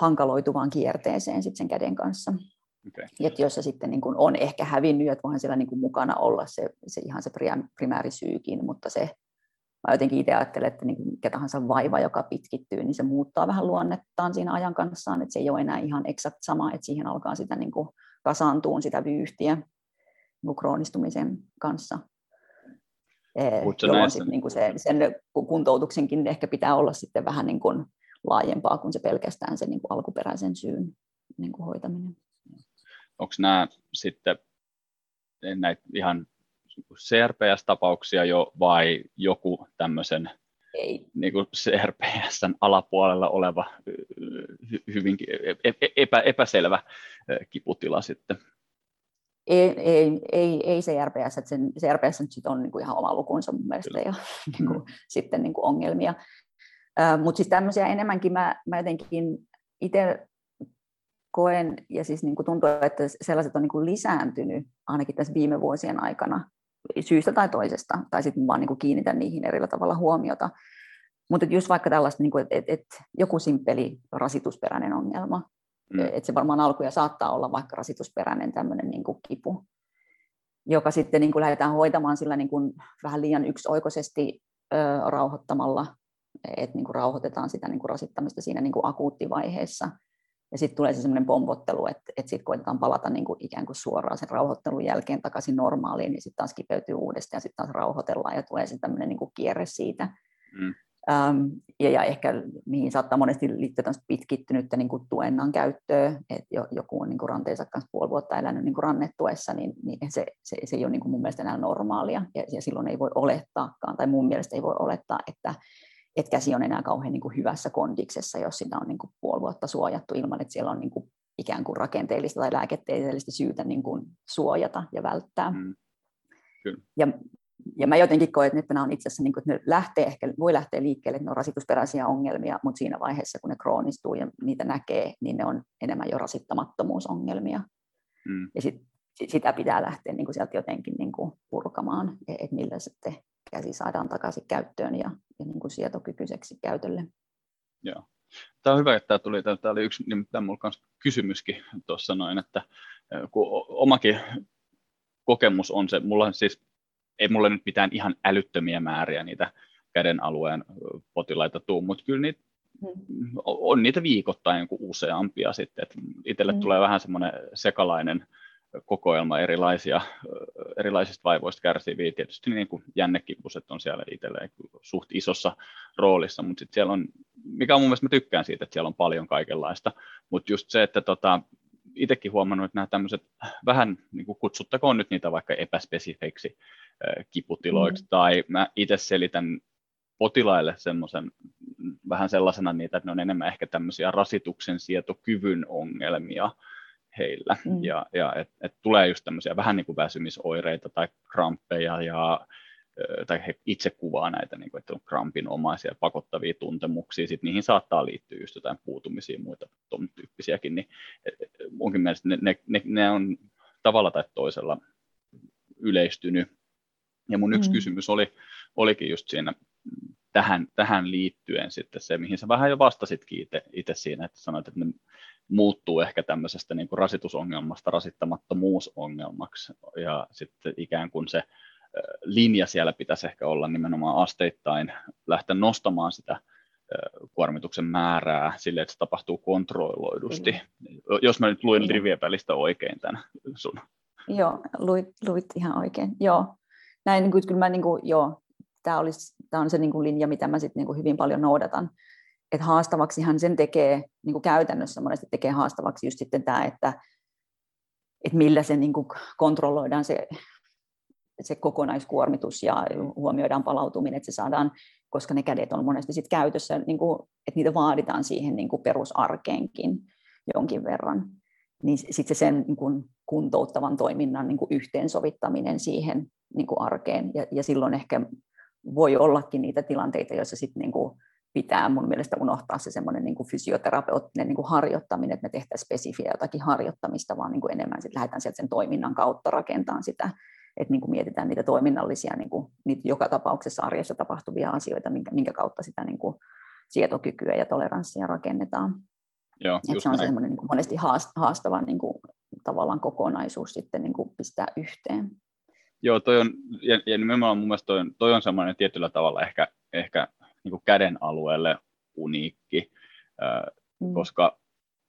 B: hankaloituvaan kierteeseen sitten sen käden kanssa. Okay. Että jossa sitten niin kuin on ehkä hävinnyt, että voihan siellä niin kuin mukana olla se, se ihan se primäärisyykin, mutta se, mä jotenkin itse ajattelen, että niin kuin mikä tahansa vaiva, joka pitkittyy, niin se muuttaa vähän luonnettaan siinä ajan kanssaan, että se ei ole enää ihan eksakt sama, että siihen alkaa sitä niin kuin kasaantuun sitä vyyhtiä niin kroonistumisen kanssa. Jolloin sit, niin kuin se, sen kuntoutuksenkin ehkä pitää olla sitten vähän niin kuin laajempaa kuin se pelkästään se niin kuin alkuperäisen syyn niin kuin hoitaminen
A: onko nämä sitten näitä ihan CRPS-tapauksia jo vai joku tämmöisen ei. Niin kuin CRPSn alapuolella oleva hyvinkin e-, e-, epä, epäselvä kiputila sitten?
B: Ei, ei, ei, ei CRPS, että sen, CRPS nyt on niin kuin ihan oma lukunsa mun mielestä Kyllä. ja niin kuin, mm. sitten niin kuin ongelmia. Mutta siis tämmöisiä enemmänkin mä, mä jotenkin itse koen, ja siis niin kuin tuntuu, että sellaiset on niin kuin lisääntynyt ainakin tässä viime vuosien aikana syystä tai toisesta, tai sitten vaan niin kuin kiinnitän niihin erillä tavalla huomiota. Mutta just vaikka tällaista, niin että, että, että joku simppeli rasitusperäinen ongelma, mm. että se varmaan alkuja saattaa olla vaikka rasitusperäinen tämmöinen niin kuin kipu, joka sitten niin kuin lähdetään hoitamaan sillä niin kuin vähän liian yksioikoisesti ö, rauhoittamalla, että niin kuin rauhoitetaan sitä niin kuin rasittamista siinä niin kuin akuuttivaiheessa – ja sitten tulee se semmoinen pompottelu, että, että sitten koitetaan palata niin kuin ikään kuin suoraan sen rauhoittelun jälkeen takaisin normaaliin, niin sitten taas kipeytyy uudestaan ja sitten taas rauhoitellaan ja tulee se tämmöinen niin kuin kierre siitä. Mm. Ähm, ja, ja ehkä mihin saattaa monesti liittyä pitkittynyttä niin kuin tuennan käyttöä, että joku on niin kuin ranteensa kanssa puoli vuotta elänyt niin kuin rannetuessa, niin, niin se, se, se ei ole niin kuin mun mielestä enää normaalia, ja, ja silloin ei voi olettaakaan, tai mun mielestä ei voi olettaa, että, että käsi on enää kauhean niin kuin hyvässä kondiksessa, jos sitä on niin kuin puoli vuotta suojattu ilman, että siellä on niin kuin ikään kuin rakenteellista tai lääketieteellistä syytä niin kuin suojata ja välttää. Mm. Kyllä. Ja ja mä jotenkin koen, että nämä on itse asiassa, niin kuin, että ne lähtee ehkä, voi lähteä liikkeelle, että ne on rasitusperäisiä ongelmia, mutta siinä vaiheessa, kun ne kroonistuu ja niitä näkee, niin ne on enemmän jo rasittamattomuusongelmia. Mm. Ja sit, sitä pitää lähteä niin kuin sieltä jotenkin niin kuin purkamaan, e, että millä sitten käsi saadaan takaisin käyttöön ja, ja niin kuin sietokykyiseksi käytölle.
A: Joo. Tämä on hyvä, että tämä tuli. Tämä oli yksi nimittäin minulla kanssa kysymyskin tuossa noin, että kun omakin kokemus on se, mulla on siis ei mulle nyt mitään ihan älyttömiä määriä niitä käden alueen potilaita tuu, mutta kyllä niitä mm. on niitä viikoittain kuin useampia sitten. Et itselle mm. tulee vähän semmoinen sekalainen kokoelma erilaisia, erilaisista vaivoista kärsiviä. Tietysti niin kuin jännekipuset on siellä itselleen suht isossa roolissa, mutta sitten siellä on, mikä on mun mielestä mä tykkään siitä, että siellä on paljon kaikenlaista, mutta just se, että tota, itsekin huomannut, että nämä tämmöiset vähän, niin kuin kutsuttakoon nyt niitä vaikka epäspesifeiksi kiputiloiksi, mm. tai mä itse selitän potilaille semmoisen vähän sellaisena niitä, että ne on enemmän ehkä tämmöisiä rasituksen sietokyvyn ongelmia heillä, mm. ja, ja että et tulee just tämmöisiä vähän niin kuin väsymisoireita tai kramppeja ja tai he itse kuvaa näitä, niin kuin, että on krampinomaisia pakottavia tuntemuksia, sitten niihin saattaa liittyä just jotain puutumisia muita tuon tyyppisiäkin, niin munkin mielestä ne, ne, ne, ne on tavalla tai toisella yleistynyt. Ja mun yksi mm. kysymys oli, olikin just siinä tähän, tähän liittyen sitten se, mihin sä vähän jo vastasitkin itse, itse siinä, että sanoit, että ne muuttuu ehkä tämmöisestä niin kuin rasitusongelmasta rasittamattomuusongelmaksi, ja sitten ikään kuin se linja siellä pitäisi ehkä olla nimenomaan asteittain lähteä nostamaan sitä kuormituksen määrää sille, että se tapahtuu kontrolloidusti. Mm. Jos mä nyt luin rivien välistä oikein tämän sun.
B: Joo, luit, luit ihan oikein. Joo, näin niin kyllä mä niin kuin, joo, tämä, olisi, tämä on se niin kuin linja, mitä mä sit niin kuin hyvin paljon noudatan. Että haastavaksihan sen tekee niin kuin käytännössä monesti tekee haastavaksi just sitten tämä, että, että millä se niin kuin kontrolloidaan se se kokonaiskuormitus ja huomioidaan palautuminen, että se saadaan, koska ne kädet on monesti sit käytössä, niin kuin, että niitä vaaditaan siihen niin kuin perusarkeenkin jonkin verran, niin sitten se sen niin kuin kuntouttavan toiminnan niin kuin yhteensovittaminen siihen niin kuin arkeen, ja, ja silloin ehkä voi ollakin niitä tilanteita, joissa sitten niin kuin pitää mun mielestä unohtaa se semmoinen niin fysioterapeuttinen niin kuin harjoittaminen, että me tehtäisiin spesifiä jotakin harjoittamista, vaan niin kuin enemmän sitten lähdetään sieltä sen toiminnan kautta rakentamaan sitä että niin kuin mietitään niitä toiminnallisia, niin kuin, niitä joka tapauksessa arjessa tapahtuvia asioita, minkä, minkä kautta sitä niin kuin sietokykyä ja toleranssia rakennetaan. Joo, se on semmoinen niin kuin monesti haastava niin kuin, tavallaan kokonaisuus sitten niin kuin pistää yhteen.
A: Joo, toi on, ja, ja nimenomaan mun mielestä toi on, toi on semmoinen tietyllä tavalla ehkä, ehkä niin kuin käden alueelle uniikki, mm. koska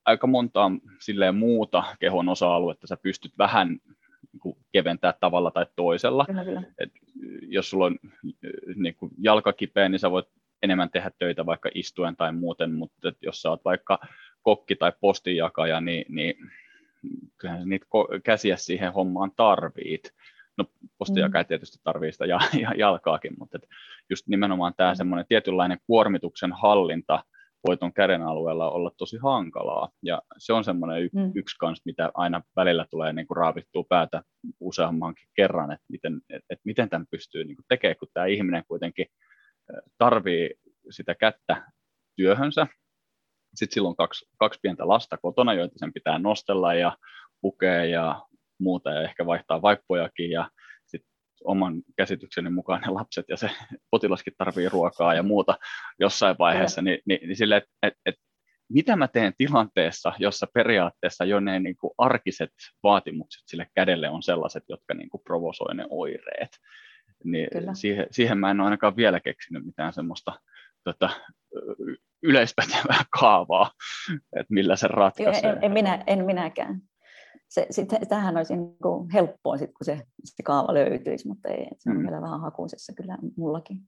A: aika montaa silleen muuta kehon osa-aluetta sä pystyt vähän niin kuin keventää tavalla tai toisella. Kyllä, kyllä. Et jos sulla on niin kuin jalka kipeä, niin sä voit enemmän tehdä töitä vaikka istuen tai muuten, mutta jos sä oot vaikka kokki tai postinjakaja, niin, niin kyllähän sä niitä käsiä siihen hommaan tarvit. No postinjakaja mm. tietysti tarvii sitä ja, ja jalkaakin, mutta just nimenomaan tämä mm. semmoinen tietynlainen kuormituksen hallinta, voiton käden alueella olla tosi hankalaa. Ja se on semmoinen y- mm. yksi kans, mitä aina välillä tulee niin kuin raavittua päätä useammankin kerran, että miten, et, et miten tämän pystyy niin kuin tekemään, kun tämä ihminen kuitenkin tarvii sitä kättä työhönsä. Sitten silloin on kaksi, kaksi pientä lasta kotona, joita sen pitää nostella ja pukea ja muuta ja ehkä vaihtaa vaippojakin ja oman käsitykseni mukaan ne lapset ja se potilaskin tarvii ruokaa ja muuta jossain vaiheessa, niin, niin, niin sille, että et, et, mitä mä teen tilanteessa, jossa periaatteessa jo ne niin kuin arkiset vaatimukset sille kädelle on sellaiset, jotka niin kuin provosoi ne oireet. Niin siihen, siihen mä en ole ainakaan vielä keksinyt mitään semmoista tota, yleispätevää kaavaa, että millä se ratkaisee.
B: En, en, minä, en minäkään se, sit, tähän olisi niin kuin helppoa, sit, kun se, se kaava löytyisi, mutta ei, se on mm. vielä vähän hakuisessa kyllä mullakin.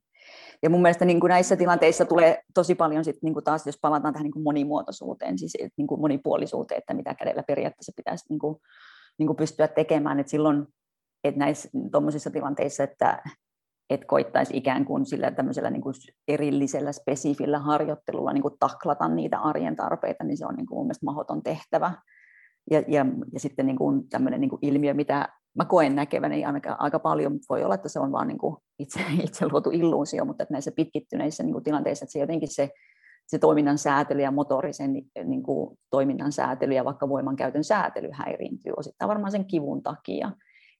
B: Ja mun mielestä niin kuin näissä tilanteissa tulee tosi paljon sit, niin kuin taas, jos palataan tähän niin kuin monimuotoisuuteen, siis niin kuin monipuolisuuteen, että mitä kädellä periaatteessa pitäisi niin kuin, niin kuin pystyä tekemään, että silloin että näissä tuommoisissa tilanteissa, että et koittaisi ikään kuin sillä tämmöisellä niin kuin erillisellä spesifillä harjoittelulla niin kuin taklata niitä arjen tarpeita, niin se on niin kuin mun mielestä mahdoton tehtävä. Ja, ja, ja sitten niin kuin tämmöinen niin kuin ilmiö, mitä mä koen näkeväni niin aika, aika paljon, voi olla, että se on vaan niin kuin itse, itse luotu illuusio, mutta että näissä pitkittyneissä niin kuin tilanteissa, että se jotenkin se, se toiminnan säätely ja motorisen niin kuin, toiminnan säätely ja vaikka voimankäytön säätely häiriintyy osittain varmaan sen kivun takia.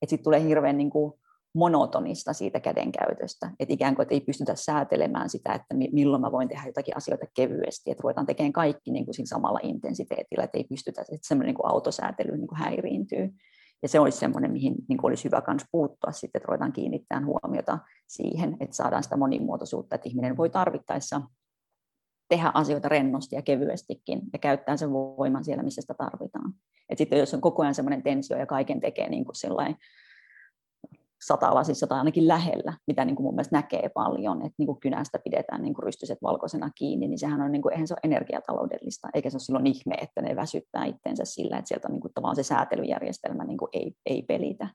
B: Että sitten tulee hirveän niin kuin, monotonista siitä kädenkäytöstä, että ikään kuin että ei pystytä säätelemään sitä, että milloin mä voin tehdä jotakin asioita kevyesti, että ruvetaan tekemään kaikki niin kuin siinä samalla intensiteetillä, että ei pystytä, että semmoinen niin autosäätely niin kuin häiriintyy. Ja se olisi semmoinen, mihin niin kuin olisi hyvä myös puuttua sitten, että ruvetaan kiinnittämään huomiota siihen, että saadaan sitä monimuotoisuutta, että ihminen voi tarvittaessa tehdä asioita rennosti ja kevyestikin ja käyttää sen voiman siellä, missä sitä tarvitaan. Et sitten jos on koko ajan semmoinen tensio ja kaiken tekee niin kuin satalasissa tai ainakin lähellä, mitä niin kuin mun mielestä näkee paljon, että niin kuin kynästä pidetään niin kuin rystyset valkoisena kiinni, niin sehän on, niin kuin, eihän se ole energiataloudellista, eikä se ole silloin ihme, että ne väsyttää itsensä sillä, että sieltä niin kuin, tavallaan se säätelyjärjestelmä niin kuin ei, ei pelitä.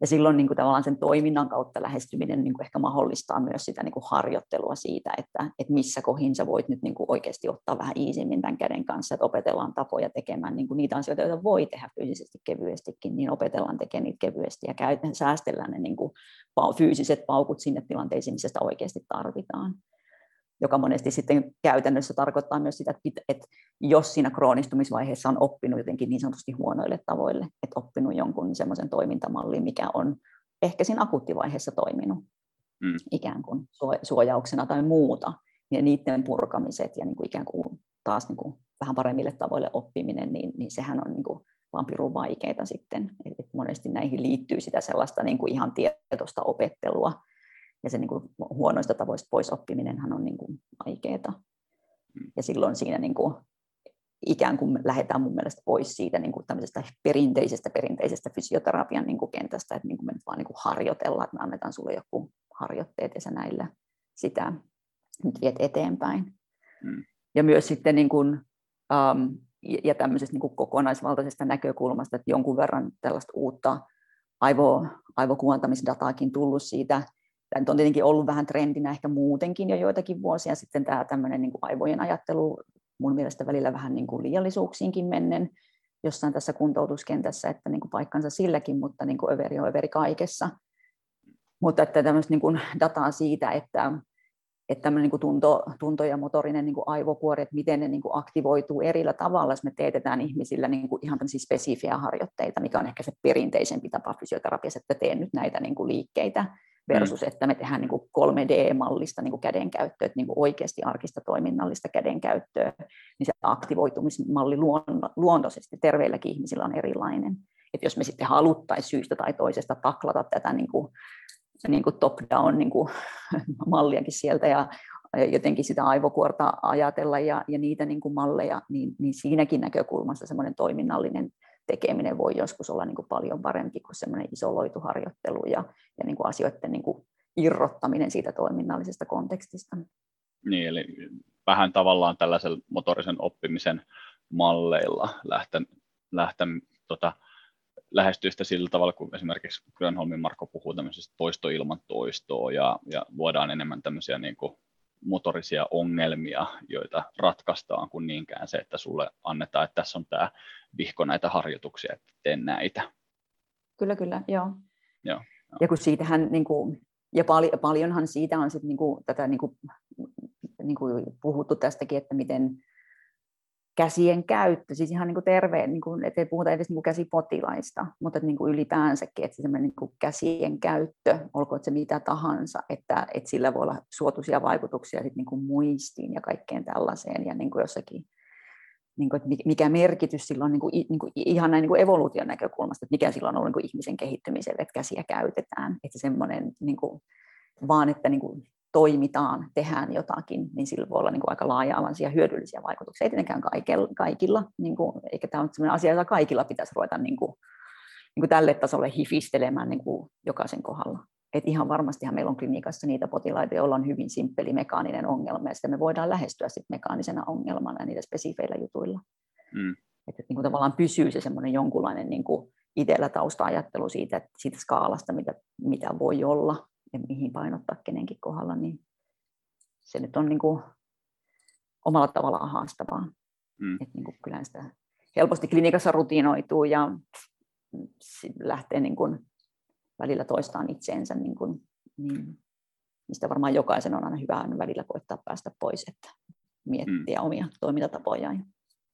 B: Ja silloin niin kuin tavallaan sen toiminnan kautta lähestyminen niin kuin ehkä mahdollistaa myös sitä niin kuin harjoittelua siitä, että, että missä kohin sä voit nyt niin kuin oikeasti ottaa vähän iisimmin tämän käden kanssa, että opetellaan tapoja tekemään niin kuin niitä asioita, joita voi tehdä fyysisesti kevyestikin, niin opetellaan tekemään niitä kevyesti ja käytetään, säästellään ne niin kuin fyysiset paukut sinne tilanteisiin, missä sitä oikeasti tarvitaan joka monesti sitten käytännössä tarkoittaa myös sitä, että jos siinä kroonistumisvaiheessa on oppinut jotenkin niin sanotusti huonoille tavoille, että oppinut jonkun semmoisen toimintamallin, mikä on ehkä siinä akuuttivaiheessa toiminut mm. ikään kuin suojauksena tai muuta, ja niiden purkamiset ja niin kuin ikään kuin taas niin kuin vähän paremmille tavoille oppiminen, niin, niin sehän on niin kuin vaan pirun vaikeita sitten. Et monesti näihin liittyy sitä sellaista niin kuin ihan tietoista opettelua, ja se niin kuin huonoista tavoista pois oppiminenhan on niin kuin vaikeaa. Mm. Ja silloin siinä niin kuin ikään kuin lähdetään mun mielestä pois siitä niin kuin perinteisestä, perinteisestä fysioterapian niin kuin kentästä, että niin kuin me nyt vaan niin kuin harjoitellaan, että me annetaan sulle joku harjoitteet ja sä näillä sitä nyt viet eteenpäin. Mm. Ja myös sitten niin kuin, um, ja tämmöisestä niin kuin kokonaisvaltaisesta näkökulmasta, että jonkun verran tällaista uutta aivo, aivokuontamisdataakin tullut siitä Tämä on tietenkin ollut vähän trendinä ehkä muutenkin jo joitakin vuosia sitten tämä tämmöinen niin kuin aivojen ajattelu mun mielestä välillä vähän niin kuin liiallisuuksiinkin mennen jossain tässä kuntoutuskentässä, että niin kuin paikkansa silläkin, mutta niin kuin överi on överi kaikessa. Mutta että tämmöistä niin kuin dataa siitä, että, että tämmöinen niin kuin tunto, tunto ja motorinen niin kuin aivokuori, että miten ne niin kuin aktivoituu erillä tavalla, jos me teetetään ihmisillä niin kuin ihan spesifiä harjoitteita, mikä on ehkä se perinteisempi tapa fysioterapiassa, että teen nyt näitä niin kuin liikkeitä, versus että me tehdään niin kuin 3D-mallista niin kuin kädenkäyttöä, että niin kuin oikeasti arkista toiminnallista kädenkäyttöä, niin se aktivoitumismalli luontoisesti terveilläkin ihmisillä on erilainen. Että jos me sitten haluttaisiin syystä tai toisesta taklata tätä niin kuin, niin kuin top-down niin kuin, malliakin sieltä ja jotenkin sitä aivokuorta ajatella ja, ja niitä niin kuin malleja, niin, niin siinäkin näkökulmassa semmoinen toiminnallinen tekeminen voi joskus olla niin kuin paljon parempi kuin semmoinen isoloitu harjoittelu ja, ja niin kuin asioiden niin kuin irrottaminen siitä toiminnallisesta kontekstista.
A: Niin, eli vähän tavallaan tällaisen motorisen oppimisen malleilla lähtän, lähtän tota, lähestyä sitä sillä tavalla, kun esimerkiksi Grönholmin Marko puhuu tämmöisestä toisto ilman toistoa ja, ja luodaan enemmän tämmöisiä niin kuin motorisia ongelmia, joita ratkaistaan, kuin niinkään se, että sulle annetaan, että tässä on tämä vihko näitä harjoituksia, että tee näitä.
B: Kyllä, kyllä, joo, joo. Ja kun siitähän, niin kuin, ja pal- paljonhan siitä on sit, niin kuin, tätä niin kuin, niin kuin puhuttu tästäkin, että miten käsien käyttö, siis ihan niin kuin terve, niin kuin, ettei puhuta edes niin kuin käsipotilaista, mutta niin kuin ylipäänsäkin, että se niin kuin käsien käyttö, olkoon se mitä tahansa, että, että sillä voi olla suotuisia vaikutuksia sit niin kuin muistiin ja kaikkeen tällaiseen ja niin kuin jossakin niin kuin, että mikä merkitys sillä on niin kuin, niin kuin, ihan näin niin kuin evoluution näkökulmasta, että mikä sillä on ollut niin kuin ihmisen kehittymiselle, että käsiä käytetään, että semmoinen niin kuin, vaan, että niin kuin, toimitaan, tehdään jotakin, niin sillä voi olla niin kuin aika laaja-alaisia hyödyllisiä vaikutuksia. Ei tietenkään kaikilla, kaikilla niin kuin, eikä tämä ole sellainen asia, jota kaikilla pitäisi ruveta niin kuin, niin kuin tälle tasolle hifistelemään niin kuin jokaisen kohdalla. Et ihan varmastihan meillä on klinikassa niitä potilaita, joilla on hyvin simppeli mekaaninen ongelma, ja sitten me voidaan lähestyä sit mekaanisena ongelmana niitä spesifeillä jutuilla. Mm. Että niin kuin tavallaan pysyy se semmoinen jonkunlainen niin kuin itsellä tausta-ajattelu siitä, että siitä skaalasta, mitä, mitä voi olla ja mihin painottaa kenenkin kohdalla, niin se nyt on niin kuin omalla tavallaan haastavaa. Mm. Että niin kuin kyllä sitä helposti klinikassa rutinoituu ja lähtee niin kuin välillä toistaan itseensä, niin, kuin, niin mistä varmaan jokaisen on aina hyvä välillä koittaa päästä pois, että miettiä mm. omia toimintatapojaan.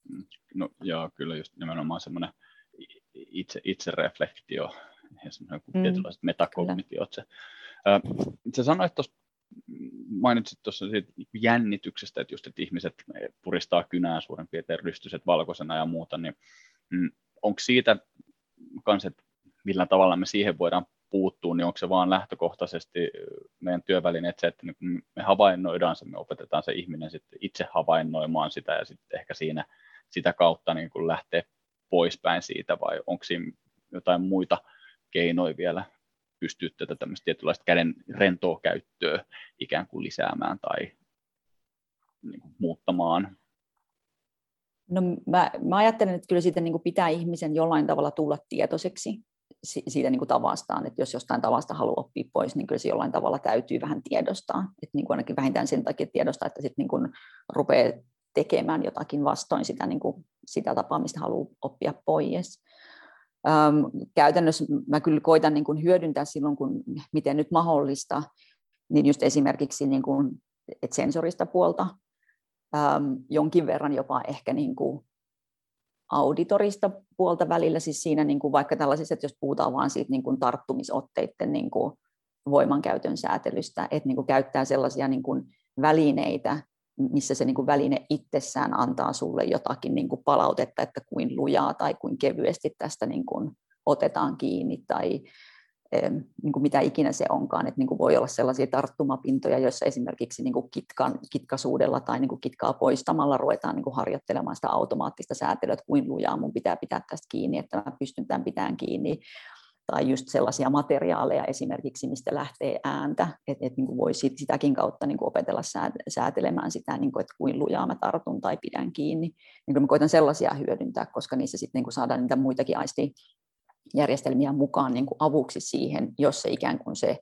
A: Mm. No joo, kyllä just nimenomaan semmoinen itse, itse reflektio ja semmoinen mm. tietynlaiset metakognitiot. Se. sä sanoit tuossa mainitsit tuossa siitä jännityksestä, että just että ihmiset puristaa kynää suurin piirtein rystyset valkoisena ja muuta, niin mm, onko siitä kans, että millä tavalla me siihen voidaan puuttua, niin onko se vaan lähtökohtaisesti meidän työvälineet se, että niin me havainnoidaan se, me opetetaan se ihminen sitten itse havainnoimaan sitä ja sitten ehkä siinä sitä kautta niin kuin lähtee poispäin siitä vai onko siinä jotain muita keinoja vielä pystyä tätä tämmöistä tietynlaista käden rentoa käyttöä ikään kuin lisäämään tai niin kuin muuttamaan?
B: No mä, mä ajattelen, että kyllä siitä niin kuin pitää ihmisen jollain tavalla tulla tietoiseksi siitä niin kuin tavastaan, että jos jostain tavasta haluaa oppia pois, niin kyllä se jollain tavalla täytyy vähän tiedostaa. Että niin kuin ainakin vähintään sen takia tiedostaa, että sitten niin rupeaa tekemään jotakin vastoin sitä, niin kuin, sitä tapaa, mistä haluaa oppia pois. Öm, käytännössä mä kyllä koitan niin kuin hyödyntää silloin, kun miten nyt mahdollista, niin just esimerkiksi niin kuin, että sensorista puolta, öm, jonkin verran jopa ehkä niin kuin auditorista puolta välillä, siis siinä niin kuin vaikka tällaisissa, että jos puhutaan vain siitä niin kuin tarttumisotteiden niin kuin voimankäytön säätelystä, että niin kuin käyttää sellaisia niin kuin välineitä, missä se niin kuin väline itsessään antaa sulle jotakin niin kuin palautetta, että kuin lujaa tai kuin kevyesti tästä niin kuin otetaan kiinni tai niin kuin mitä ikinä se onkaan. Että niin kuin voi olla sellaisia tarttumapintoja, joissa esimerkiksi niin kuin kitkan, kitkasuudella tai niin kuin kitkaa poistamalla ruvetaan niin kuin harjoittelemaan sitä automaattista säätelyä, että kuin lujaa mun pitää pitää tästä kiinni, että mä pystyn tämän pitämään kiinni tai just sellaisia materiaaleja esimerkiksi, mistä lähtee ääntä, että et, niin voi sitäkin kautta niin kuin opetella säätelemään sitä, niin kuin, että kuin lujaa mä tartun tai pidän kiinni. Niin mä koitan sellaisia hyödyntää, koska niissä sitten niin kuin saadaan niitä muitakin aistijärjestelmiä mukaan niin kuin avuksi siihen, jos se ikään kuin se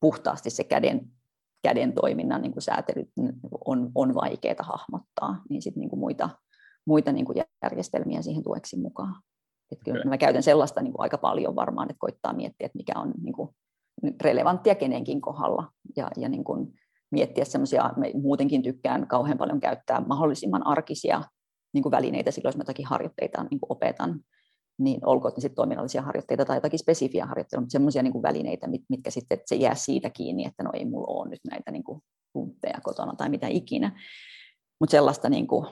B: puhtaasti se käden, käden toiminnan niin kuin säätely on, on vaikeaa hahmottaa, niin sitten niin kuin muita, muita niin kuin järjestelmiä siihen tueksi mukaan. Että kyllä okay. mä käytän sellaista niin kuin aika paljon varmaan, että koittaa miettiä, että mikä on niin kuin relevanttia kenenkin kohdalla ja, ja niin kuin miettiä semmoisia, muutenkin tykkään kauhean paljon käyttää mahdollisimman arkisia niin kuin välineitä silloin, jos mä jotakin harjoitteita niin kuin opetan, niin olkoon ne sitten toiminnallisia harjoitteita tai jotakin spesifiä harjoitteita, mutta semmoisia niin välineitä, mit, mitkä sitten, että se jää siitä kiinni, että no ei mulla ole nyt näitä niin kuin puntteja kotona tai mitä ikinä. Mutta sellaista niin kuin,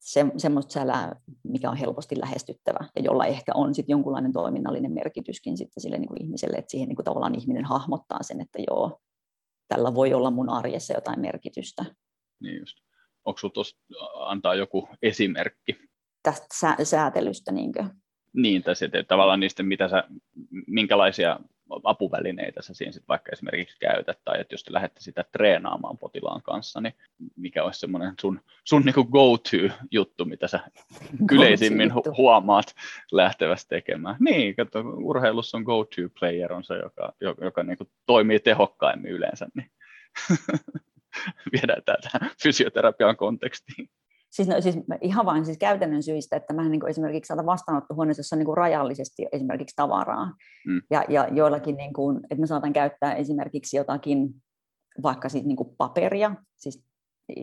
B: se, semmoista sälää, mikä on helposti lähestyttävä ja jolla ehkä on sitten jonkunlainen toiminnallinen merkityskin sitten sille niin kuin ihmiselle, että siihen niin kuin tavallaan ihminen hahmottaa sen, että joo, tällä voi olla mun arjessa jotain merkitystä.
A: Niin just. Onko sinulla antaa joku esimerkki?
B: Tästä sä- säätelystä, niinkö?
A: Niin, tai sitten tavallaan niistä, mitä sä, minkälaisia apuvälineitä sä siinä sit vaikka esimerkiksi käytät, tai että jos te lähdette sitä treenaamaan potilaan kanssa, niin mikä olisi semmoinen sun, sun niin go-to-juttu, mitä sä yleisimmin hu- huomaat lähtevästi tekemään. Niin, kato, urheilussa on go-to-player on se, joka, joka, joka niin toimii tehokkaimmin yleensä, niin viedään tätä fysioterapian kontekstiin.
B: Siis, no, siis ihan vain siis käytännön syistä, että mä niin esimerkiksi saatan vastaanottohuoneessa, jossa on niin rajallisesti esimerkiksi tavaraa. Mm. Ja, ja joillakin, niin kuin, että mä saatan käyttää esimerkiksi jotakin vaikka siis niin kuin paperia, siis,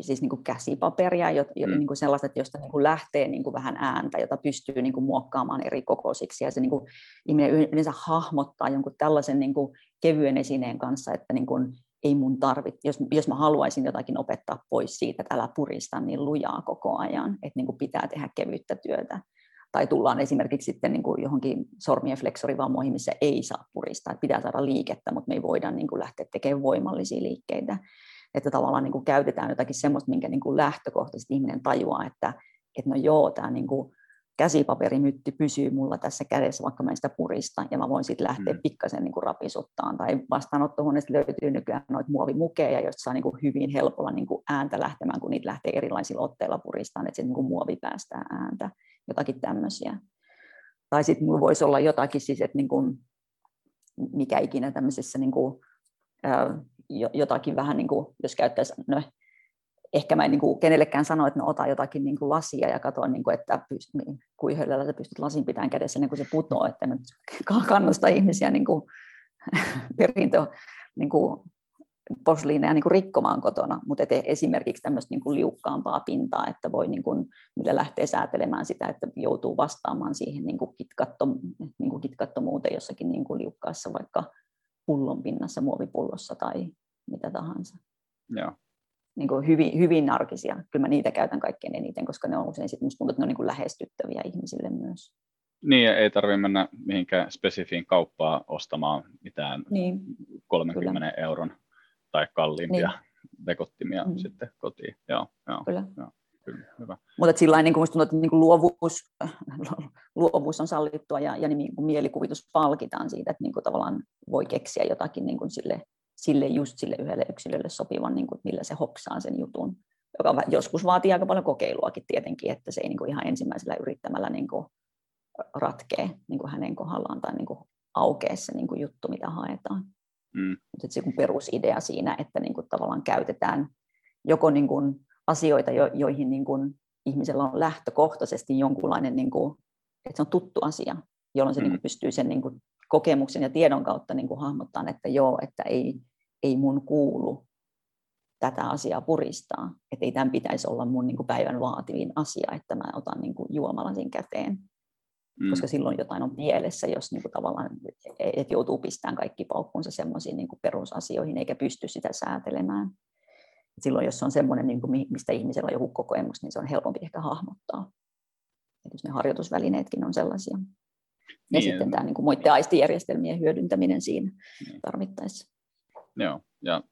B: siis niin kuin käsipaperia, jo, mm. niin kuin sellaista, että josta niin kuin lähtee niin kuin vähän ääntä, jota pystyy niin kuin muokkaamaan eri kokoisiksi. Ja se niin kuin, ihminen yleensä hahmottaa jonkun tällaisen niin kuin kevyen esineen kanssa, että niin kuin, ei mun tarvitse, jos, jos mä haluaisin jotakin opettaa pois siitä, että älä purista niin lujaa koko ajan, että niin kuin pitää tehdä kevyttä työtä. Tai tullaan esimerkiksi sitten niin kuin johonkin sormien fleksorivammoihin, missä ei saa puristaa, että pitää saada liikettä, mutta me ei voida niin kuin lähteä tekemään voimallisia liikkeitä. Että tavallaan niin kuin käytetään jotakin semmoista, minkä niin kuin lähtökohtaisesti ihminen tajuaa, että, että no joo, tämä niin kuin käsipaperimytti pysyy mulla tässä kädessä, vaikka mä en sitä purista, ja mä voin sitten lähteä mm. pikkasen niin kuin rapisuttaan. Tai vastaanottohuoneesta löytyy nykyään noita muovimukeja, joista saa niin kuin hyvin helpolla niin kuin ääntä lähtemään, kun niitä lähtee erilaisilla otteilla puristaan, että se niin kuin muovi päästää ääntä, jotakin tämmöisiä. Tai sitten mulla voisi olla jotakin, siis, että niin kuin, mikä ikinä tämmöisessä niin kuin, jotakin vähän, niin kuin, jos käyttäisi, no, ehkä mä en niin kuin kenellekään sano, että no ota jotakin niin kuin lasia ja katso, niin kuin, että niin, kuinka sä pystyt lasin pitämään kädessä ennen kuin se putoo, että nyt kannusta ihmisiä niin kuin, perintö niin kuin, posliineja niin kuin rikkomaan kotona, mutta esimerkiksi tämmöistä niin kuin liukkaampaa pintaa, että voi niin kuin, millä lähtee säätelemään sitä, että joutuu vastaamaan siihen niin kuin kitkatto, niin kuin kitkattomuuteen jossakin niin kuin liukkaassa vaikka pullon pinnassa, muovipullossa tai mitä tahansa.
A: Joo
B: niin kuin hyvin, hyvin arkisia. Kyllä mä niitä käytän kaikkein eniten, koska ne on usein sitten musta tuntuu, että ne on niin kuin lähestyttäviä ihmisille myös.
A: Niin, ei tarvitse mennä mihinkään spesifiin kauppaan ostamaan mitään niin. 30 Kyllä. euron tai kalliimpia niin. vekottimia mm. sitten kotiin. Joo, joo,
B: Kyllä.
A: Joo. Kyllä, hyvä.
B: Mutta sillä niin kuin tuntuu, että niin kuin luovuus, luovuus on sallittua ja, ja niin kuin mielikuvitus palkitaan siitä, että niin kuin tavallaan voi keksiä jotakin niin kuin sille sille just sille yhdelle yksilölle sopivan, niin kuin, millä se hoksaa sen jutun, joka joskus vaatii aika paljon kokeiluakin tietenkin, että se ei niin kuin ihan ensimmäisellä yrittämällä niin kuin ratkee niin kuin hänen kohdallaan tai niin kuin aukee se niin kuin juttu, mitä haetaan. Mm. Mutta se kun perusidea siinä, että niin kuin tavallaan käytetään joko niin kuin asioita, jo, joihin niin kuin ihmisellä on lähtökohtaisesti jonkunlainen, niin kuin, että se on tuttu asia, jolloin se mm. niin kuin pystyy sen niin kuin kokemuksen ja tiedon kautta niin kuin hahmottaa, että joo, että ei, ei mun kuulu tätä asiaa puristaa. Että ei tämän pitäisi olla mun niin kuin päivän vaativin asia, että mä otan niin kuin juomalasin käteen. Mm. Koska silloin jotain on pielessä, jos niin kuin tavallaan et joutuu pistämään kaikki paukkunsa semmoisiin niin perusasioihin, eikä pysty sitä säätelemään. Silloin, jos on semmoinen, niin kuin, mistä ihmisellä on joku kokemus, niin se on helpompi ehkä hahmottaa. Et jos ne harjoitusvälineetkin on sellaisia. Ja niin, sitten tämä niin kuin muiden aistijärjestelmien hyödyntäminen siinä niin. tarvittaessa.
A: Joo, ja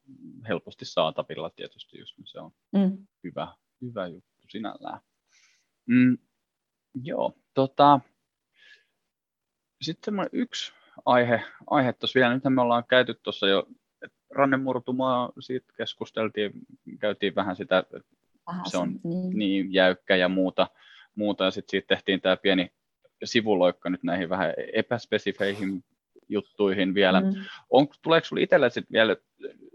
A: helposti saatavilla tietysti just niin se on mm. hyvä, hyvä juttu sinällään. Mm, joo, tota, sitten yksi aihe, aihe tuossa vielä, nythän me ollaan käyty tuossa jo rannemurtumaa, siitä keskusteltiin, käytiin vähän sitä, että vähän se on niin. niin jäykkä ja muuta, muuta ja sitten siitä tehtiin tämä pieni sivuloikka nyt näihin vähän epäspesifeihin juttuihin vielä. Mm. On, tuleeko sinulle itselle sit vielä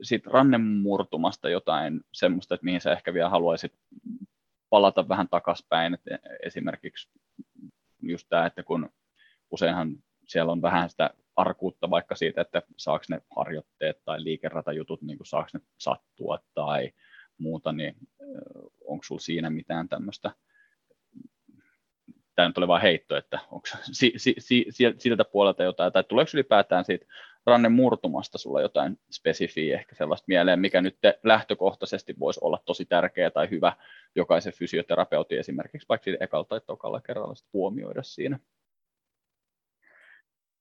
A: siitä rannemurtumasta jotain semmoista, että mihin sä ehkä vielä haluaisit palata vähän takaspäin, että esimerkiksi just tämä, että kun useinhan siellä on vähän sitä arkuutta vaikka siitä, että saako ne harjoitteet tai liikeratajutut, niin kuin saako ne sattua tai muuta, niin onko sinulla siinä mitään tämmöistä tämä nyt oli vain heitto, että onko si, si, si, siltä puolelta jotain, tai tuleeko ylipäätään siitä rannen murtumasta sulla jotain spesifiä, ehkä sellaista mieleen, mikä nyt lähtökohtaisesti voisi olla tosi tärkeä tai hyvä jokaisen fysioterapeutin esimerkiksi vaikka ekalla tai tokalla kerralla huomioida siinä?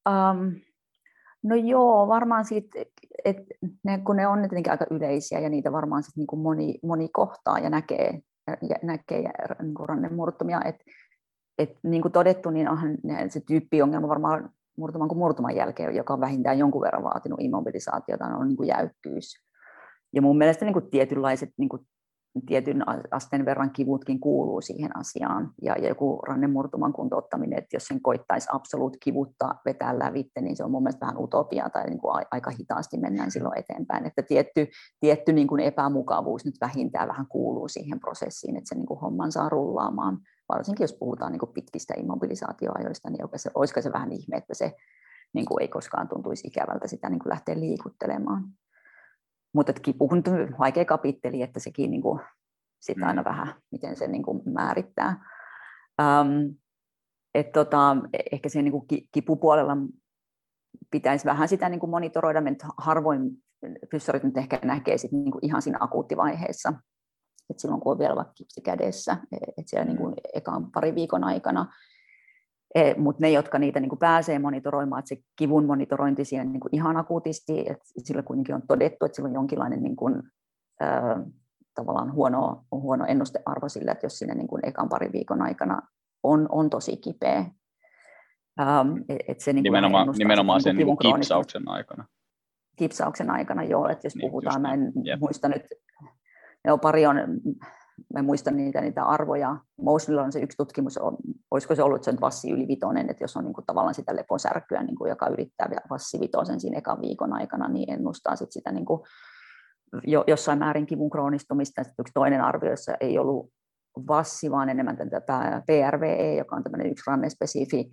B: Um, no joo, varmaan siitä, että ne, kun ne on tietenkin aika yleisiä ja niitä varmaan sit niin kuin moni, moni kohtaa ja näkee, ja näkee niin kuin rannemurtumia, että et niin kuin todettu, niin onhan se tyyppiongelma varmaan murtuman kuin murtuman jälkeen, joka on vähintään jonkun verran vaatinut immobilisaatiota, on niin kuin jäykkyys. Ja mun mielestä niin kuin tietynlaiset niin kuin tietyn asteen verran kivutkin kuuluu siihen asiaan. Ja, ja joku rannemurtuman kuntouttaminen, että jos sen koittaisi absoluut kivutta vetää lävitte, niin se on mun mielestä vähän utopia tai niin kuin aika hitaasti mennään silloin eteenpäin. Että tietty, tietty niin kuin epämukavuus nyt vähintään vähän kuuluu siihen prosessiin, että se niin kuin homman saa rullaamaan varsinkin jos puhutaan niin kuin pitkistä immobilisaatioajoista, niin oikein, olisiko se vähän ihme, että se niin kuin ei koskaan tuntuisi ikävältä sitä niin kuin lähteä liikuttelemaan. Mutta kipu on vaikea kapitteli, että sekin niin kuin, sit aina mm. vähän, miten se niin kuin määrittää. Um, et tota, ehkä se niin kuin kipupuolella pitäisi vähän sitä niin kuin monitoroida, harvoin fyssarit nyt ehkä näkee sit niin kuin ihan siinä akuuttivaiheessa että silloin kun on vielä vaikka kipsi kädessä, että siellä niin kuin ekan pari viikon aikana, e, mutta ne, jotka niitä niin kuin pääsee monitoroimaan, että se kivun monitorointi siinä niin kuin ihan akuutisti, että sillä kuitenkin on todettu, että sillä on jonkinlainen niin kuin, ää, tavallaan huono, huono ennustearvo sille, että jos sinne niin kuin ekan pari viikon aikana on, on tosi kipeä.
A: Um, et se, niin nimenomaan nimenomaan sen niin kipsauksen aikana.
B: Kipsauksen aikana, joo. Että jos niin, puhutaan, mä en yep. muista nyt, joo, pari on, mä muistan niitä, niitä arvoja. Mouslilla on se yksi tutkimus, on, olisiko se ollut sen vassi yli vitonen, että jos on niin kuin tavallaan sitä leposärkyä, niin kuin, joka yrittää vassi vitosen siinä ekan viikon aikana, niin ennustaa sit sitä niin kuin, jo, jossain määrin kivun kroonistumista. Sitten yksi toinen arvio, jossa ei ollut vassi, vaan enemmän tätä PRVE, joka on tämmöinen yksi rannespesifi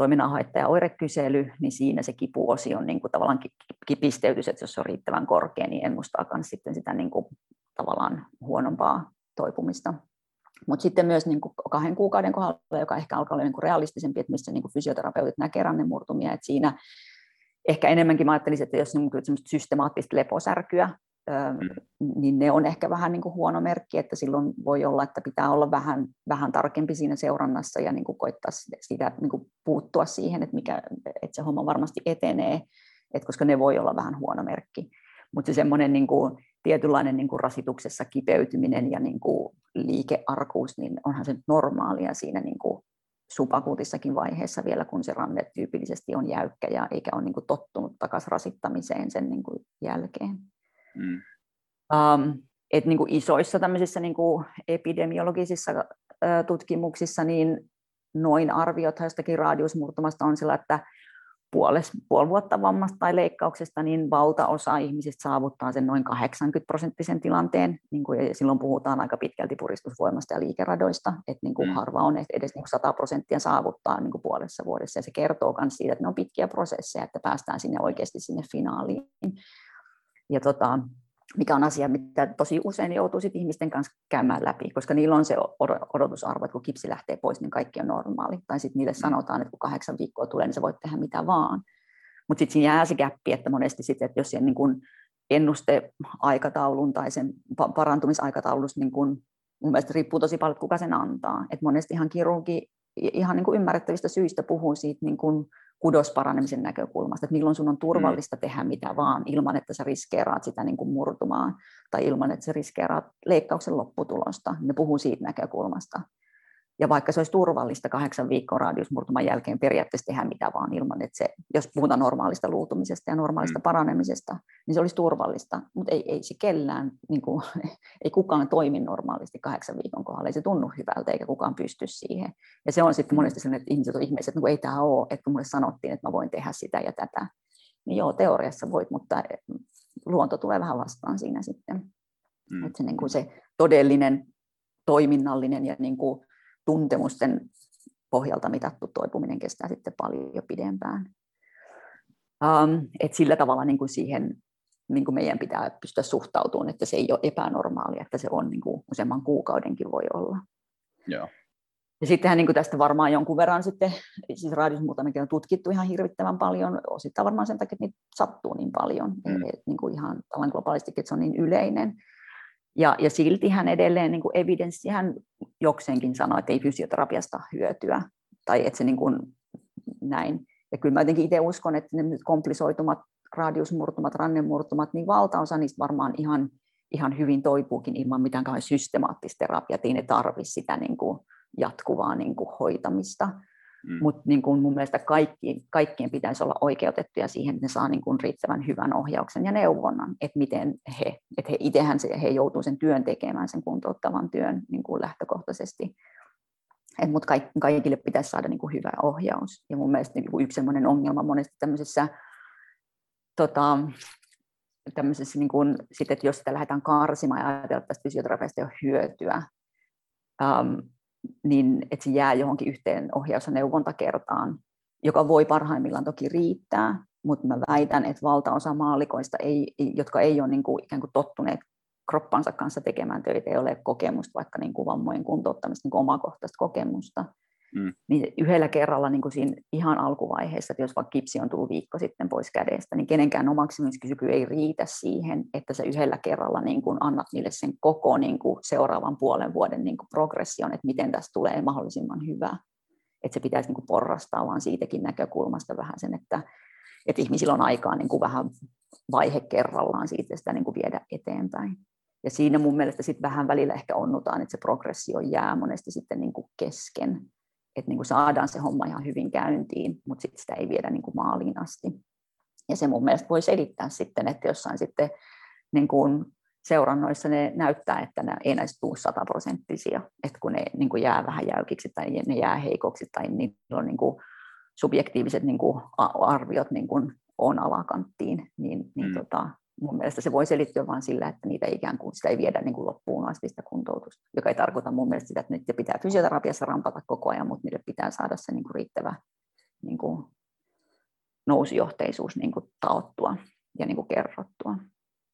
B: toiminnanhaittaja oirekysely, niin siinä se kipuosi on niin kuin tavallaan kipisteytys, että jos se on riittävän korkea, niin ennustaa myös sitten sitä niin kuin tavallaan huonompaa toipumista. Mutta sitten myös niin kuin kahden kuukauden kohdalla, joka ehkä alkaa olla niin kuin realistisempi, että missä niin kuin fysioterapeutit näkevät rannemurtumia, että siinä ehkä enemmänkin mä ajattelisin, että jos niin systemaattista leposärkyä. Niin ne on ehkä vähän niin kuin huono merkki, että silloin voi olla, että pitää olla vähän, vähän tarkempi siinä seurannassa ja niin kuin koittaa sitä, niin kuin puuttua siihen, että, mikä, että se homma varmasti etenee, että koska ne voi olla vähän huono merkki. Mutta se semmoinen niin kuin, tietynlainen niin kuin rasituksessa kipeytyminen ja niin kuin liikearkuus, niin onhan se normaalia siinä niin kuin subakuutissakin vaiheessa vielä, kun se ranne tyypillisesti on jäykkä ja eikä ole niin kuin tottunut takaisin rasittamiseen sen niin kuin jälkeen. Mm. Um, et niin kuin isoissa tämmöisissä niin kuin epidemiologisissa tutkimuksissa niin noin arviot jostakin raadiusmurtumasta on sillä, että puoles, puoli vuotta vammasta tai leikkauksesta, niin valtaosa ihmisistä saavuttaa sen noin 80 prosenttisen tilanteen. Niin kuin, ja silloin puhutaan aika pitkälti puristusvoimasta ja liikeradoista, että niin kuin mm. harva on edes niin kuin 100 prosenttia saavuttaa niin kuin puolessa vuodessa. Ja se kertoo myös siitä, että ne on pitkiä prosesseja, että päästään sinne oikeasti sinne finaaliin ja tota, mikä on asia, mitä tosi usein joutuu sit ihmisten kanssa käymään läpi, koska niillä on se odotusarvo, että kun kipsi lähtee pois, niin kaikki on normaali. Tai sitten niille mm. sanotaan, että kun kahdeksan viikkoa tulee, niin sä voit tehdä mitä vaan. Mutta sitten siinä jää se käppi, että monesti sitten, että jos siellä niin kun ennusteaikataulun tai sen parantumisaikataulussa, niin kun, mun mielestä riippuu tosi paljon, kuka sen antaa. Et monesti ihan kirurgi ihan niin kuin ymmärrettävistä syistä puhuu siitä niin kuin kudosparanemisen näkökulmasta, että milloin sun on turvallista mm. tehdä mitä vaan ilman, että sä riskeeraat sitä niin kuin murtumaan tai ilman, että sä riskeeraat leikkauksen lopputulosta. Ne puhuu siitä näkökulmasta. Ja vaikka se olisi turvallista kahdeksan viikkoa radiusmurtuman jälkeen periaatteessa tehdä mitä vaan ilman, että se, jos puhutaan normaalista luutumisesta ja normaalista mm. paranemisesta, niin se olisi turvallista, mutta ei, ei se kellään, niin kuin, ei kukaan toimi normaalisti kahdeksan viikon kohdalla, ei se tunnu hyvältä eikä kukaan pysty siihen. Ja se on sitten monesti sellainen, että ihmiset on ihmiset, että no ei tämä ole, että kun mulle sanottiin, että mä voin tehdä sitä ja tätä, niin joo, teoriassa voit, mutta luonto tulee vähän vastaan siinä sitten. Mm. Että se, niin kuin se todellinen toiminnallinen ja niin kuin tuntemusten pohjalta mitattu toipuminen kestää sitten paljon pidempään. Um, et sillä tavalla niin kuin siihen niin kuin meidän pitää pystyä suhtautumaan, että se ei ole epänormaalia, että se on niin kuin useamman kuukaudenkin voi olla.
A: Joo.
B: Ja sittenhän niin kuin tästä varmaan jonkun verran sitten, siis raadiosmuutamikin on tutkittu ihan hirvittävän paljon, osittain varmaan sen takia, että niitä sattuu niin paljon, mm. et, niin kuin ihan globaalistikin, että se on niin yleinen. Ja, ja silti hän edelleen niin kuin evidenssi hän jokseenkin sanoi, että ei fysioterapiasta hyötyä, tai että se niin kuin, näin. Ja kyllä mä jotenkin itse uskon, että ne komplisoitumat radiusmurtumat, rannemurtumat, niin valtaosa niistä varmaan ihan, ihan hyvin toipuukin ilman mitään systemaattista terapiaa, ei ne tarvitse sitä niin kuin jatkuvaa niin kuin hoitamista. Mm. Mutta niin kuin mun mielestä kaikki, kaikkien pitäisi olla oikeutettuja siihen, että ne saa niin kuin riittävän hyvän ohjauksen ja neuvonnan, että miten he, että he itsehän se, he joutuu sen työn tekemään, sen kuntouttavan työn niin kuin lähtökohtaisesti. Mutta kaikille pitäisi saada niin kuin hyvä ohjaus. Ja mun mielestä niin kuin yksi sellainen ongelma monesti tämmöisessä, tota, tämmöisessä niin kuin, sit, että jos sitä lähdetään karsimaan ja ajatellaan, että tästä fysioterapiasta ei ole hyötyä, um, niin että se jää johonkin yhteen ohjaus- ja neuvontakertaan, joka voi parhaimmillaan toki riittää, mutta mä väitän, että valtaosa maalikoista, ei, jotka ei ole niin kuin ikään kuin tottuneet kroppansa kanssa tekemään töitä, ei ole kokemusta, vaikka niin kuin vammojen kuntouttamista, niin kuin omakohtaista kokemusta, Mm. Niin yhdellä kerralla niin kuin siinä ihan alkuvaiheessa, että jos vaikka kipsi on tullut viikko sitten pois kädestä, niin kenenkään omaksimiskyky ei riitä siihen, että sä yhdellä kerralla niin kuin annat niille sen koko niin kuin seuraavan puolen vuoden niin kuin progression, että miten tästä tulee mahdollisimman hyvä. Että se pitäisi niin kuin porrastaa vaan siitäkin näkökulmasta vähän sen, että, että ihmisillä on aikaa niin kuin vähän vaihe kerrallaan siitä sitä niin kuin viedä eteenpäin. Ja siinä mun mielestä sitten vähän välillä ehkä onnutaan, että se progressio jää monesti sitten niin kuin kesken että niin kuin saadaan se homma ihan hyvin käyntiin, mutta sitten sitä ei viedä niin kuin maaliin asti. Ja se mun mielestä voi selittää sitten, että jossain sitten niin kuin seurannoissa ne näyttää, että ne ei näistä tule sataprosenttisia, että kun ne niin kuin jää vähän jäykiksi tai ne jää heikoksi tai niillä on niin kuin subjektiiviset niin kuin arviot niin kuin on alakanttiin, niin, niin mm. tota, mun mielestä se voi selittyä vain sillä, että niitä ikään kuin sitä ei viedä niin kuin loppuun asti sitä kuntoutusta, joka ei tarkoita mun mielestä sitä, että niitä pitää fysioterapiassa rampata koko ajan, mutta niille pitää saada se niin kuin riittävä niin kuin nousujohteisuus niin kuin taottua ja niin kuin kerrottua.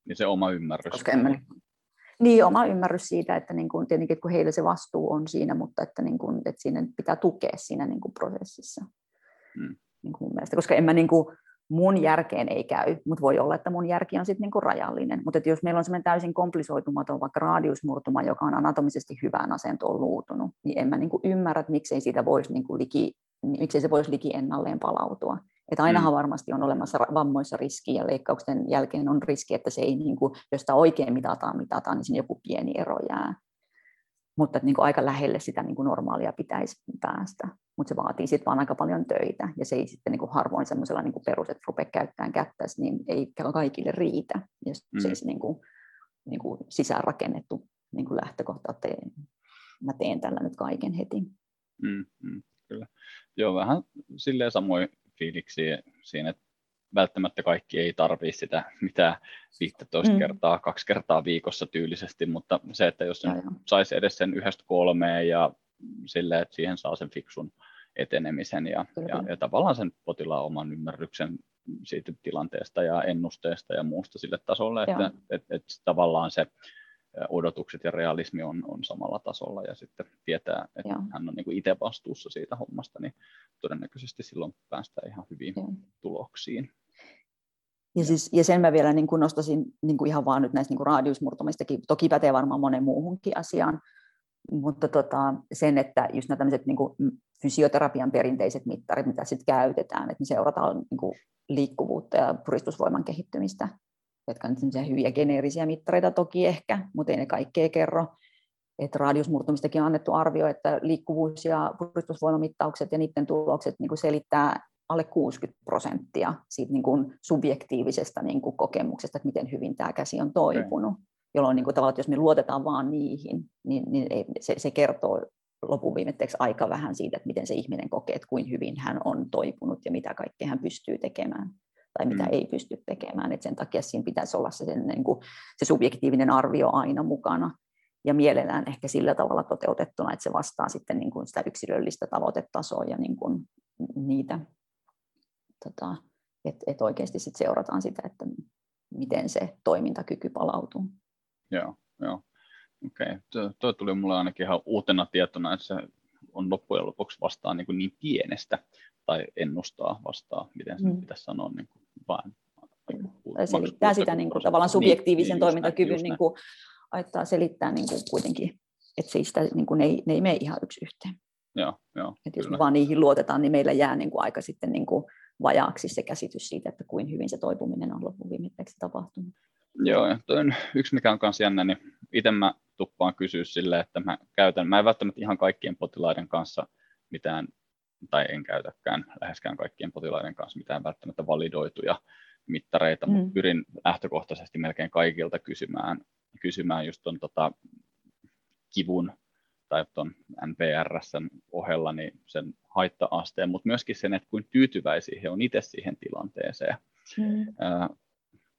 A: Niin se oma ymmärrys.
B: Koska en mä, niin, oma ymmärrys siitä, että niin kuin, tietenkin että kun heillä se vastuu on siinä, mutta että, niin kuin, että siinä pitää tukea siinä niin kuin prosessissa. Hmm. Niin kuin mun mielestä, koska en mä niin kuin, mun järkeen ei käy, mutta voi olla, että mun järki on sitten niinku rajallinen. Mutta jos meillä on semmoinen täysin komplisoitumaton vaikka raadiusmurtuma, joka on anatomisesti hyvään asentoon luutunut, niin en mä niinku ymmärrä, että miksei, siitä voisi niinku liki, miksei se voisi liki ennalleen palautua. Että ainahan mm. varmasti on olemassa vammoissa riski ja leikkausten jälkeen on riski, että se ei, niin kuin, jos sitä oikein mitataan, mitataan, niin siinä joku pieni ero jää mutta niin kuin aika lähelle sitä niin kuin normaalia pitäisi päästä. Mutta se vaatii sitten vaan aika paljon töitä, ja se ei sitten niin kuin harvoin semmoisella niin perus, että rupea käyttämään kättäsi, niin ei kaikille riitä, jos mm. se niin kuin, niin kuin sisäänrakennettu niin kuin lähtökohta, että mä teen tällä nyt kaiken heti.
A: Mm, mm, kyllä. Joo, vähän silleen samoin fiiliksi siinä, että välttämättä kaikki ei tarvitse sitä mitä 15 mm. kertaa, kaksi kertaa viikossa tyylisesti, mutta se, että jos sen saisi edes sen yhdestä kolmeen ja sille, että siihen saa sen fiksun etenemisen ja, ja, ja tavallaan sen potilaan oman ymmärryksen siitä tilanteesta ja ennusteesta ja muusta sille tasolle, että että et, et tavallaan se odotukset ja realismi on, on samalla tasolla ja sitten tietää, että Joo. hän on niin kuin itse vastuussa siitä hommasta, niin todennäköisesti silloin päästään ihan hyviin Joo. tuloksiin.
B: Ja, siis, ja sen mä vielä niin kuin nostasin niin kuin ihan vaan nyt näistä niin kuin raadiusmurtumistakin, toki pätee varmaan monen muuhunkin asiaan, mutta tota, sen, että just nämä tämmöiset niin kuin fysioterapian perinteiset mittarit, mitä sitten käytetään, että me seurataan niin kuin liikkuvuutta ja puristusvoiman kehittymistä, jotka on hyviä geneerisiä mittareita toki ehkä, mutta ei ne kaikkea kerro. Että raadiusmurtumistakin on annettu arvio, että liikkuvuus- ja puristusvoimamittaukset ja niiden tulokset niin kuin selittää alle 60 prosenttia siitä niin kuin subjektiivisesta niin kuin kokemuksesta, että miten hyvin tämä käsi on toipunut. Okay. Jolloin niin kuin tavallaan, että jos me luotetaan vaan niihin, niin, niin se, se kertoo lopun viimetteeksi aika vähän siitä, että miten se ihminen kokee, että kuinka hyvin hän on toipunut ja mitä kaikkea hän pystyy tekemään tai mitä mm. ei pysty tekemään. Et sen takia siinä pitäisi olla se, sen, niin kuin, se subjektiivinen arvio aina mukana ja mielellään ehkä sillä tavalla toteutettuna, että se vastaa sitten niin kuin sitä yksilöllistä tavoitetasoa ja niin kuin niitä tota, että et oikeasti sit seurataan sitä, että miten se toimintakyky palautuu.
A: Joo, joo. Okei, okay. tuo tuli mulle ainakin ihan uutena tietona, että se on loppujen lopuksi vastaan niin, kuin niin pienestä tai ennustaa vastaa, miten se mm. pitäisi sanoa, niin kuin vaan
B: selittää sitä niin kuin, tavallaan subjektiivisen niin, toimintakyvyn, niin kuin, aittaa selittää niin kuin, kuitenkin, että se sitä, niin kuin, ne, ei, ne ei mene ihan yksi yhteen.
A: Joo, joo,
B: Et jos me vaan niihin luotetaan, niin meillä jää niin kuin, aika sitten niin kuin, vajaaksi se käsitys siitä, että kuin hyvin se toipuminen on loppuviimetteeksi tapahtunut.
A: Joo, ja toi on yksi, mikä on myös jännä, niin itse mä tuppaan kysyä silleen, että mä käytän, mä en välttämättä ihan kaikkien potilaiden kanssa mitään, tai en käytäkään läheskään kaikkien potilaiden kanssa mitään välttämättä validoituja mittareita, mm. mutta pyrin lähtökohtaisesti melkein kaikilta kysymään, kysymään just ton tota, kivun tai tuon NPRSn ohella niin sen haitta-asteen, mutta myöskin sen, että kuin tyytyväisiä he on itse siihen tilanteeseen. Mm.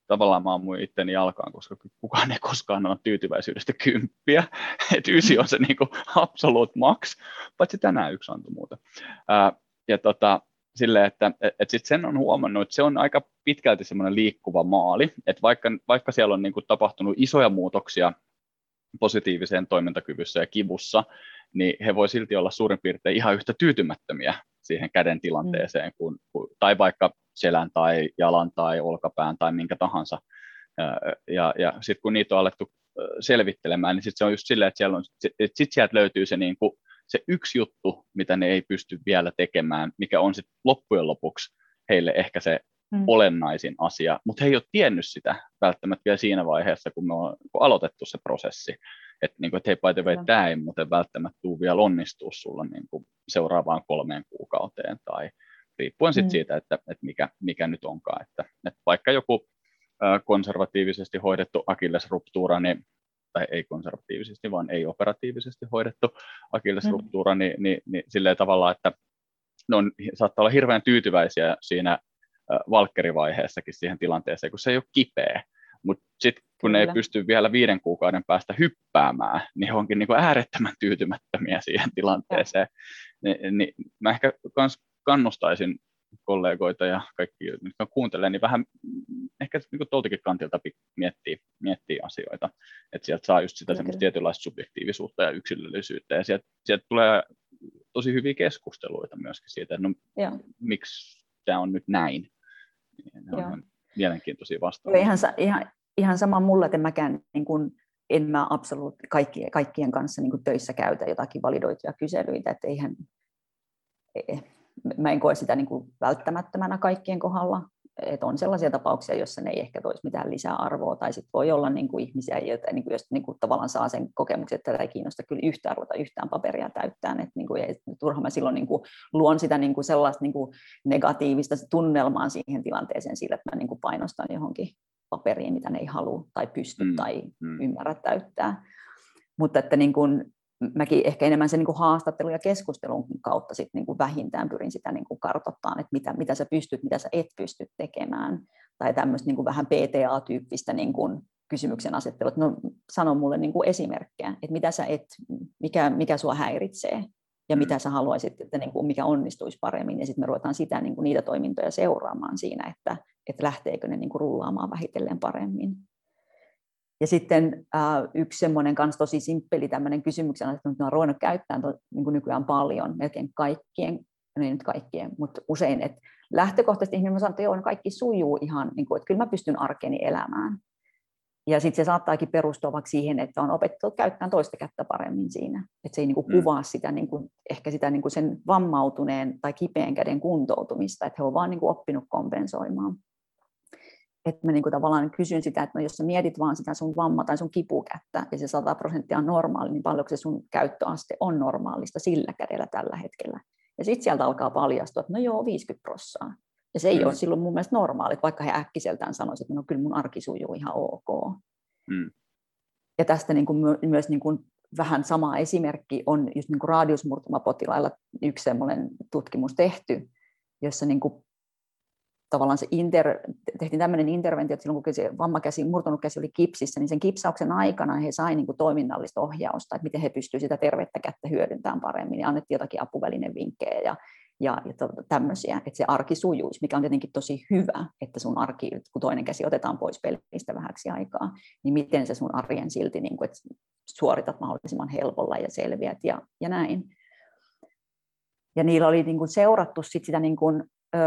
A: Tavallaan mä ammuin itteni jalkaan, koska kukaan ei koskaan ole tyytyväisyydestä kymppiä, että ysi on se niin kuin absolute max, paitsi tänään yksi antoi muuta. ja tota, sille, että et, et sit sen on huomannut, että se on aika pitkälti semmoinen liikkuva maali, että vaikka, vaikka siellä on niin kuin tapahtunut isoja muutoksia positiiviseen toimintakyvyssä ja kivussa, niin he voi silti olla suurin piirtein ihan yhtä tyytymättömiä siihen käden tilanteeseen, kuin, tai vaikka selän tai jalan tai olkapään tai minkä tahansa. Ja, ja sitten kun niitä on alettu selvittelemään, niin sitten se on just silleen, että, siellä on, että sit sieltä löytyy se, niin kuin, se yksi juttu, mitä ne ei pysty vielä tekemään, mikä on sitten loppujen lopuksi heille ehkä se mm. olennaisin asia, mutta he ei ole tiennyt sitä välttämättä vielä siinä vaiheessa, kun me on kun aloitettu se prosessi. Että niin kuin, et hei, by the way, tämä ei muuten välttämättä tule vielä onnistua sulla niin kuin seuraavaan kolmeen kuukauteen tai riippuen sit mm. siitä, että, että mikä, mikä nyt onkaan. Että, että vaikka joku konservatiivisesti hoidettu akillesruptuura, niin, tai ei konservatiivisesti, vaan ei operatiivisesti hoidettu akillesruptuura, mm. niin, niin, niin silleen tavalla, että ne on, saattaa olla hirveän tyytyväisiä siinä valkkerivaiheessakin siihen tilanteeseen, kun se ei ole kipeä. Mutta sitten kun Kyllä. ne ei pysty vielä viiden kuukauden päästä hyppäämään, niin onkin niin kuin äärettömän tyytymättömiä siihen tilanteeseen. Ni, niin mä ehkä kans kannustaisin kollegoita ja kaikki, jotka kuuntelee, niin vähän ehkä niin tuoltakin kantilta miettii, miettii asioita, että sieltä saa just sitä semmoista tietynlaista subjektiivisuutta ja yksilöllisyyttä, ja sieltä, sieltä tulee tosi hyviä keskusteluita myöskin siitä, että no, miksi tämä on nyt näin. Ne on ihan mielenkiintoisia vastauksia.
B: Ihan, ihan, ihan sama mulle, että mäkään niin kuin, en mä absoluut kaikkien, kaikkien kanssa niin töissä käytä jotakin validoituja kyselyitä, että eihän, e, mä en koe sitä niin kuin välttämättömänä kaikkien kohdalla. Et on sellaisia tapauksia, joissa ne ei ehkä toisi mitään lisäarvoa, tai sitten voi olla niin kuin ihmisiä, joita niin kuin, jos niin kuin tavallaan saa sen kokemuksen, että tätä ei kiinnosta kyllä yhtään ruveta yhtään paperia täyttää, että niin kuin, ei, turha mä silloin niin kuin, luon sitä niin kuin sellaista niin kuin negatiivista tunnelmaa siihen tilanteeseen sillä, että mä niin kuin painostan johonkin paperiin, mitä ne ei halua tai pysty mm, tai mm. ymmärrä täyttää. Mutta että niin kuin, mäkin ehkä enemmän sen niin kuin haastattelun ja keskustelun kautta sit niin kuin vähintään pyrin sitä niin kuin kartoittamaan, että mitä, mitä sä pystyt, mitä sä et pysty tekemään. Tai tämmöistä niin kuin vähän PTA-tyyppistä niin kuin kysymyksen asettelua, että no, sano mulle niin kuin esimerkkejä, että mitä sä et, mikä, mikä sua häiritsee ja mm. mitä sä haluaisit, että niin kuin mikä onnistuisi paremmin. Ja sitten me ruvetaan sitä, niin kuin niitä toimintoja seuraamaan siinä, että, että lähteekö ne niin kuin rullaamaan vähitellen paremmin. Ja sitten äh, yksi semmoinen kanssa tosi simppeli tämmöinen kysymyksen, että mä olen ruvennut käyttämään to, niin kuin nykyään paljon, melkein kaikkien, no ei nyt kaikkien, mutta usein, että lähtökohtaisesti ihminen sanoo, että joo, no kaikki sujuu ihan, niin kuin, että kyllä mä pystyn arkeni elämään. Ja sitten se saattaakin perustua vaikka siihen, että on opettu käyttämään toista kättä paremmin siinä. Että se ei niin kuin mm. kuvaa sitä, niin kuin, ehkä sitä niin kuin sen vammautuneen tai kipeän käden kuntoutumista, että he on vaan niin kuin oppinut kompensoimaan että mä niin kuin tavallaan kysyn sitä, että no jos sä mietit vaan sitä sun vamma tai sun kipukättä ja se 100 prosenttia on normaali, niin paljonko se sun käyttöaste on normaalista sillä kädellä tällä hetkellä. Ja sitten sieltä alkaa paljastua, että no joo, 50 prossaa. Ja se ei mm. ole silloin mun mielestä normaali, vaikka he äkkiseltään sanoisivat, että no kyllä mun arki sujuu ihan ok. Mm. Ja tästä niin kuin myös niin kuin vähän sama esimerkki on just niin kuin raadiusmurtumapotilailla yksi sellainen tutkimus tehty, jossa niin kuin tavallaan se inter, tehtiin tämmöinen interventio, että silloin kun se vammakäsi, murtunut käsi oli kipsissä, niin sen kipsauksen aikana he sai niin kuin toiminnallista ohjausta, että miten he pystyivät sitä tervettä kättä hyödyntämään paremmin, ja annettiin jotakin apuvälinevinkkejä ja, ja, ja tämmöisiä, että se arki sujuisi, mikä on tietenkin tosi hyvä, että sun arki, kun toinen käsi otetaan pois pelistä vähäksi aikaa, niin miten se sun arjen silti, niin kuin, että suoritat mahdollisimman helpolla ja selviät ja, ja näin. Ja niillä oli niin kuin seurattu sit sitä niin kuin, ö,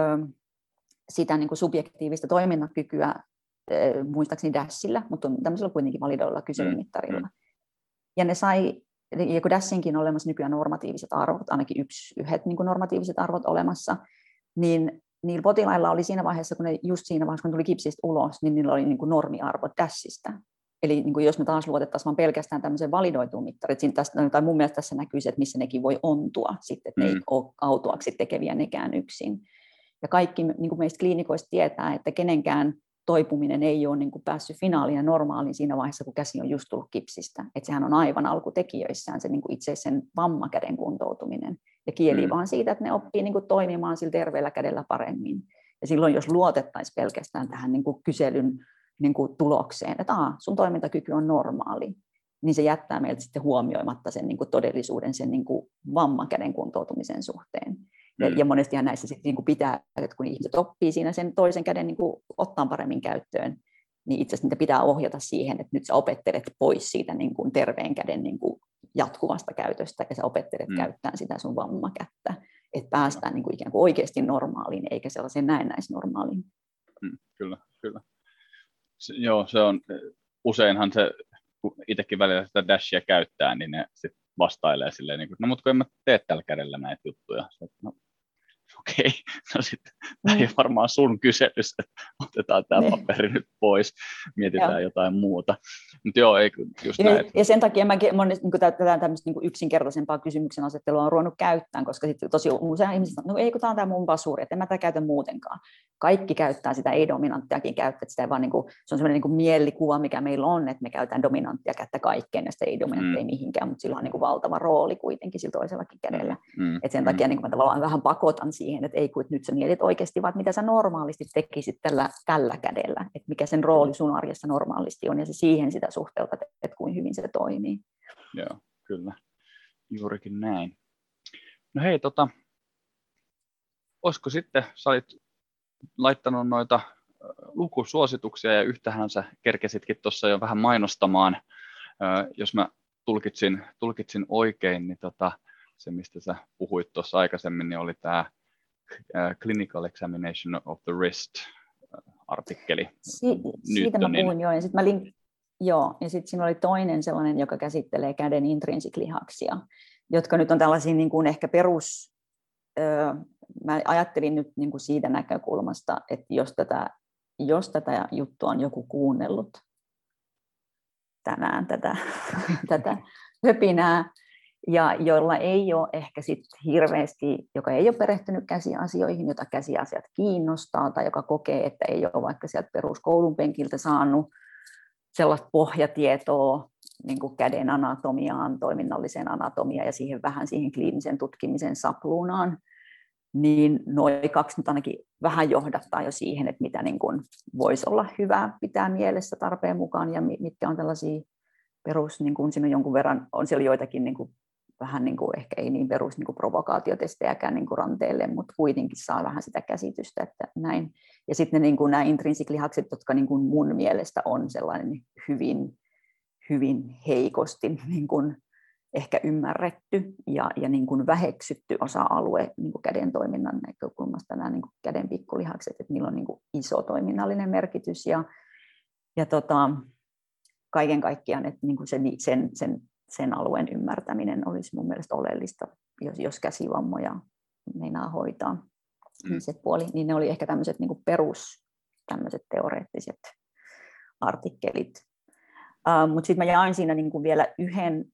B: sitä niin kuin subjektiivista toimintakykyä muistaakseni Dashillä, mutta tämmöisellä kuitenkin validoilla kyselymittarilla. Mm. Ja ne sai, ja kun Dashinkin on olemassa nykyään normatiiviset arvot, ainakin yksi, yhdet niin kuin normatiiviset arvot olemassa, niin niillä potilailla oli siinä vaiheessa, kun ne just siinä vaiheessa, kun tuli kipsistä ulos, niin niillä oli niin kuin normiarvo Dashista. Eli niin kuin jos me taas luotettaisiin vaan pelkästään tämmöiseen validoituun mittariin, tästä, tai mun mielestä tässä näkyy se, että missä nekin voi ontua sitten, että ne mm. ei ole autuaksi tekeviä nekään yksin. Ja kaikki niin kuin meistä kliinikoista tietää, että kenenkään toipuminen ei ole niin kuin päässyt finaaliin ja normaaliin siinä vaiheessa, kun käsi on just tullut kipsistä. Että sehän on aivan alkutekijöissään se niin kuin itse sen vammakäden kuntoutuminen. Ja kieli mm. vaan siitä, että ne oppii niin kuin toimimaan sillä terveellä kädellä paremmin. Ja silloin, jos luotettaisiin pelkästään tähän niin kuin kyselyn niin kuin tulokseen, että Aa, sun toimintakyky on normaali, niin se jättää meiltä sitten huomioimatta sen niin kuin todellisuuden sen niin kuin vammakäden kuntoutumisen suhteen. Ja, mm. ja monestihan näissä sitten niin kuin pitää, että kun ihmiset oppii siinä sen toisen käden niin kuin ottaa paremmin käyttöön, niin itse asiassa niitä pitää ohjata siihen, että nyt sä opettelet pois siitä niin kuin terveen käden niin kuin jatkuvasta käytöstä ja sä opettelet mm. käyttämään sitä sun vammakättä, että päästään niin kuin ikään kuin oikeasti normaaliin eikä sellaiseen näennäisnormaaliin.
A: Mm, kyllä, kyllä. Se, joo, se on, useinhan se, kun itsekin välillä sitä dashia käyttää, niin ne sit vastailee silleen, niin kuin, no mutta kun en mä tee tällä kädellä näitä juttuja. Se, no, okei, no sitten mm. varmaan sun kyselyssä, että otetaan tämä niin. paperi nyt pois, mietitään joo. jotain muuta. Mutta joo, ei just
B: ja, näin. Ja sen takia mäkin monesti niin tätä tämmöistä niin yksinkertaisempaa kysymyksen asettelua on ruvennut käyttämään, koska sitten tosi usein ihmiset sanoo, no ei kun tämä on tämä mun basuri, että en mä tätä käytä muutenkaan. Kaikki käyttää sitä ei-dominanttiakin käyttää, sitä vaan niin kuin, se on semmoinen niin kuin mielikuva, mikä meillä on, että me käytetään dominanttia kättä kaikkeen, ja sitä ei-dominanttia mm. ei mihinkään, mutta sillä on niin kuin valtava rooli kuitenkin sillä toisellakin kädellä. Mm. Et sen takia mm. niin kuin mä tavallaan vähän pakotan siihen, että ei kun nyt sä mietit oikeasti, vaan mitä sä normaalisti tekisit tällä, tällä kädellä, että mikä sen rooli sun arjessa normaalisti on, ja se siihen sitä suhteutat, että kuinka hyvin se toimii.
A: Joo, kyllä. Juurikin näin. No hei, tota, olisiko sitten, sä olit laittanut noita lukusuosituksia ja yhtähän sä kerkesitkin tuossa jo vähän mainostamaan, jos mä tulkitsin, tulkitsin oikein, niin tota, se mistä sä puhuit tuossa aikaisemmin, niin oli tämä Clinical Examination of the Wrist artikkeli.
B: Si- siitä mä puhuin joo, ja sitten mä link- Joo, ja sitten siinä oli toinen sellainen, joka käsittelee käden intrinsiklihaksia, jotka nyt on tällaisia niin kuin ehkä perus, öö, mä ajattelin nyt niin kuin siitä näkökulmasta, että jos tätä, jos tätä juttua on joku kuunnellut tänään, tätä, tätä höpinää, ja joilla ei ole ehkä sit hirveästi, joka ei ole perehtynyt käsiasioihin, jota käsiasiat kiinnostaa, tai joka kokee, että ei ole vaikka sieltä peruskoulun penkiltä saanut sellaista pohjatietoa niin kuin käden anatomiaan, toiminnalliseen anatomiaan ja siihen vähän siihen kliinisen tutkimisen sapluunaan, niin noin kaksi nyt ainakin vähän johdattaa jo siihen, että mitä niin kuin voisi olla hyvä pitää mielessä tarpeen mukaan ja mitkä on tällaisia perus, niin kuin siinä on jonkun verran, on siellä joitakin niin kuin vähän niin kuin, ehkä ei niin perus niin kuin provokaatiotestejäkään niin kuin ranteelle, mutta kuitenkin saa vähän sitä käsitystä, että näin. Ja sitten niin kuin nämä intrinsiklihakset, jotka niin kuin mun mielestä on sellainen hyvin, hyvin heikosti niin kuin ehkä ymmärretty ja, ja niin kuin väheksytty osa-alue niin kuin käden toiminnan näkökulmasta, nämä niin kuin käden pikkulihakset, että niillä on niin kuin iso toiminnallinen merkitys ja, ja tota, kaiken kaikkiaan, että niin kuin sen, sen, sen sen alueen ymmärtäminen olisi mun mielestä oleellista, jos, jos käsivammoja meinaa hoitaa. Mm. Niin se puoli, niin ne oli ehkä tämmöiset niin perus tämmöiset teoreettiset artikkelit. Uh, Mutta sitten mä jaoin siinä niin kuin vielä yhden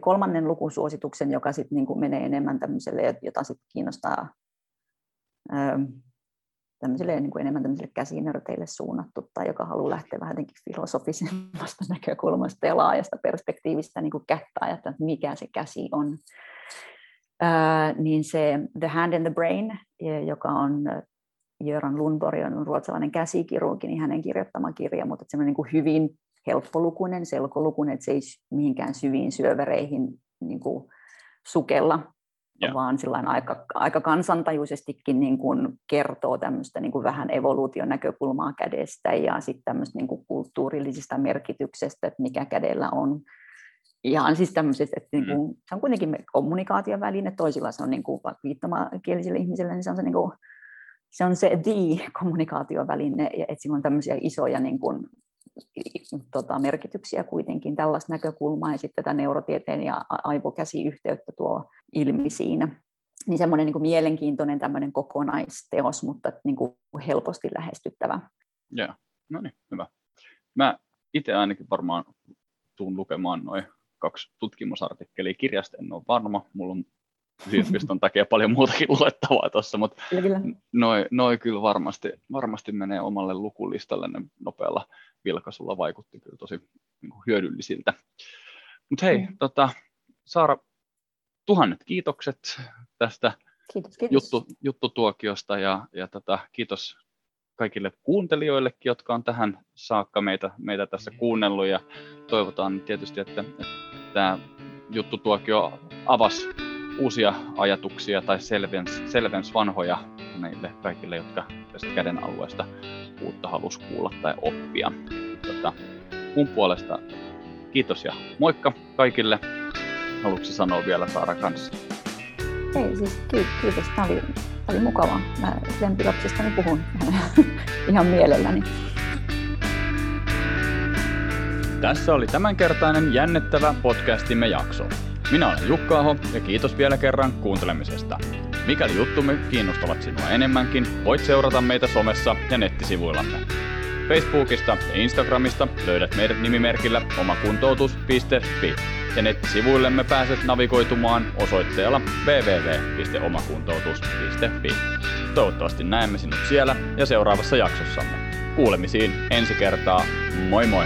B: kolmannen lukusuosituksen, joka sitten niin menee enemmän tämmöiselle, jota sitten kiinnostaa tämmöiselle niin kuin enemmän tämmöiselle käsinörteille suunnattu tai joka haluaa lähteä vähän jotenkin filosofisemmasta näkökulmasta ja laajasta perspektiivistä niin kuin kättä ajatella, että mikä se käsi on. Ää, niin se The Hand and the Brain, joka on Jöran Lundborg, on ruotsalainen käsikirurgi, niin hänen kirjoittama kirja, mutta semmoinen niin hyvin helppolukuinen, selkolukuinen, että se ei mihinkään syviin syövereihin niin kuin sukella, ja. vaan aika, aika kansantajuisestikin niin kuin kertoo tämmöistä niin kuin vähän evoluution näkökulmaa kädestä ja sitten tämmöistä niin kuin kulttuurillisista merkityksestä, että mikä kädellä on. Ihan siis tämmöiset, että niin kuin, se on kuitenkin kommunikaation väline, toisilla se on niin kuin, viittomakielisille ihmisille, niin se on se, niin kuin, se, on se the-kommunikaatioväline, että sillä on tämmöisiä isoja niin kuin, tota, merkityksiä kuitenkin, tällaista näkökulmaa ja sitten tätä neurotieteen ja aivokäsiyhteyttä tuo ilmi siinä. Niin semmoinen niin kuin mielenkiintoinen tämmöinen kokonaisteos, mutta niin kuin helposti lähestyttävä.
A: Joo, no niin, hyvä. Mä itse ainakin varmaan tuun lukemaan noin kaksi tutkimusartikkelia kirjasta, en ole varma, mulla on yliopiston takia paljon muutakin luettavaa tuossa, mutta noin noi kyllä varmasti, varmasti menee omalle lukulistalle ne nopealla vilkaisulla vaikutti kyllä tosi niin kuin hyödyllisiltä. Mutta hei, mm. tota, Saara, tuhannet kiitokset tästä
B: kiitos, kiitos.
A: Juttu, juttutuokiosta ja, ja tota, kiitos kaikille kuuntelijoillekin, jotka on tähän saakka meitä, meitä tässä kuunnellut ja toivotaan tietysti, että, että tämä juttutuokio avasi uusia ajatuksia tai selvens, selvens vanhoja meille kaikille, jotka tästä käden alueesta uutta halusi kuulla tai oppia. Tota, mun puolesta kiitos ja moikka kaikille. Haluatko sanoa vielä Saara kanssa?
B: Ei siis kiitos, Tämä oli, tämä oli mukavaa. Mä lempilapsistani puhun ihan mielelläni.
A: Tässä oli tämänkertainen jännittävä podcastimme jakso. Minä olen Jukka Aho ja kiitos vielä kerran kuuntelemisesta. Mikäli juttumme kiinnostavat sinua enemmänkin, voit seurata meitä somessa ja nettisivuillamme. Facebookista ja Instagramista löydät meidät nimimerkillä omakuntoutus.fi ja nettisivuillemme pääset navigoitumaan osoitteella www.omakuntoutus.fi. Toivottavasti näemme sinut siellä ja seuraavassa jaksossamme. Kuulemisiin ensi kertaa. Moi moi!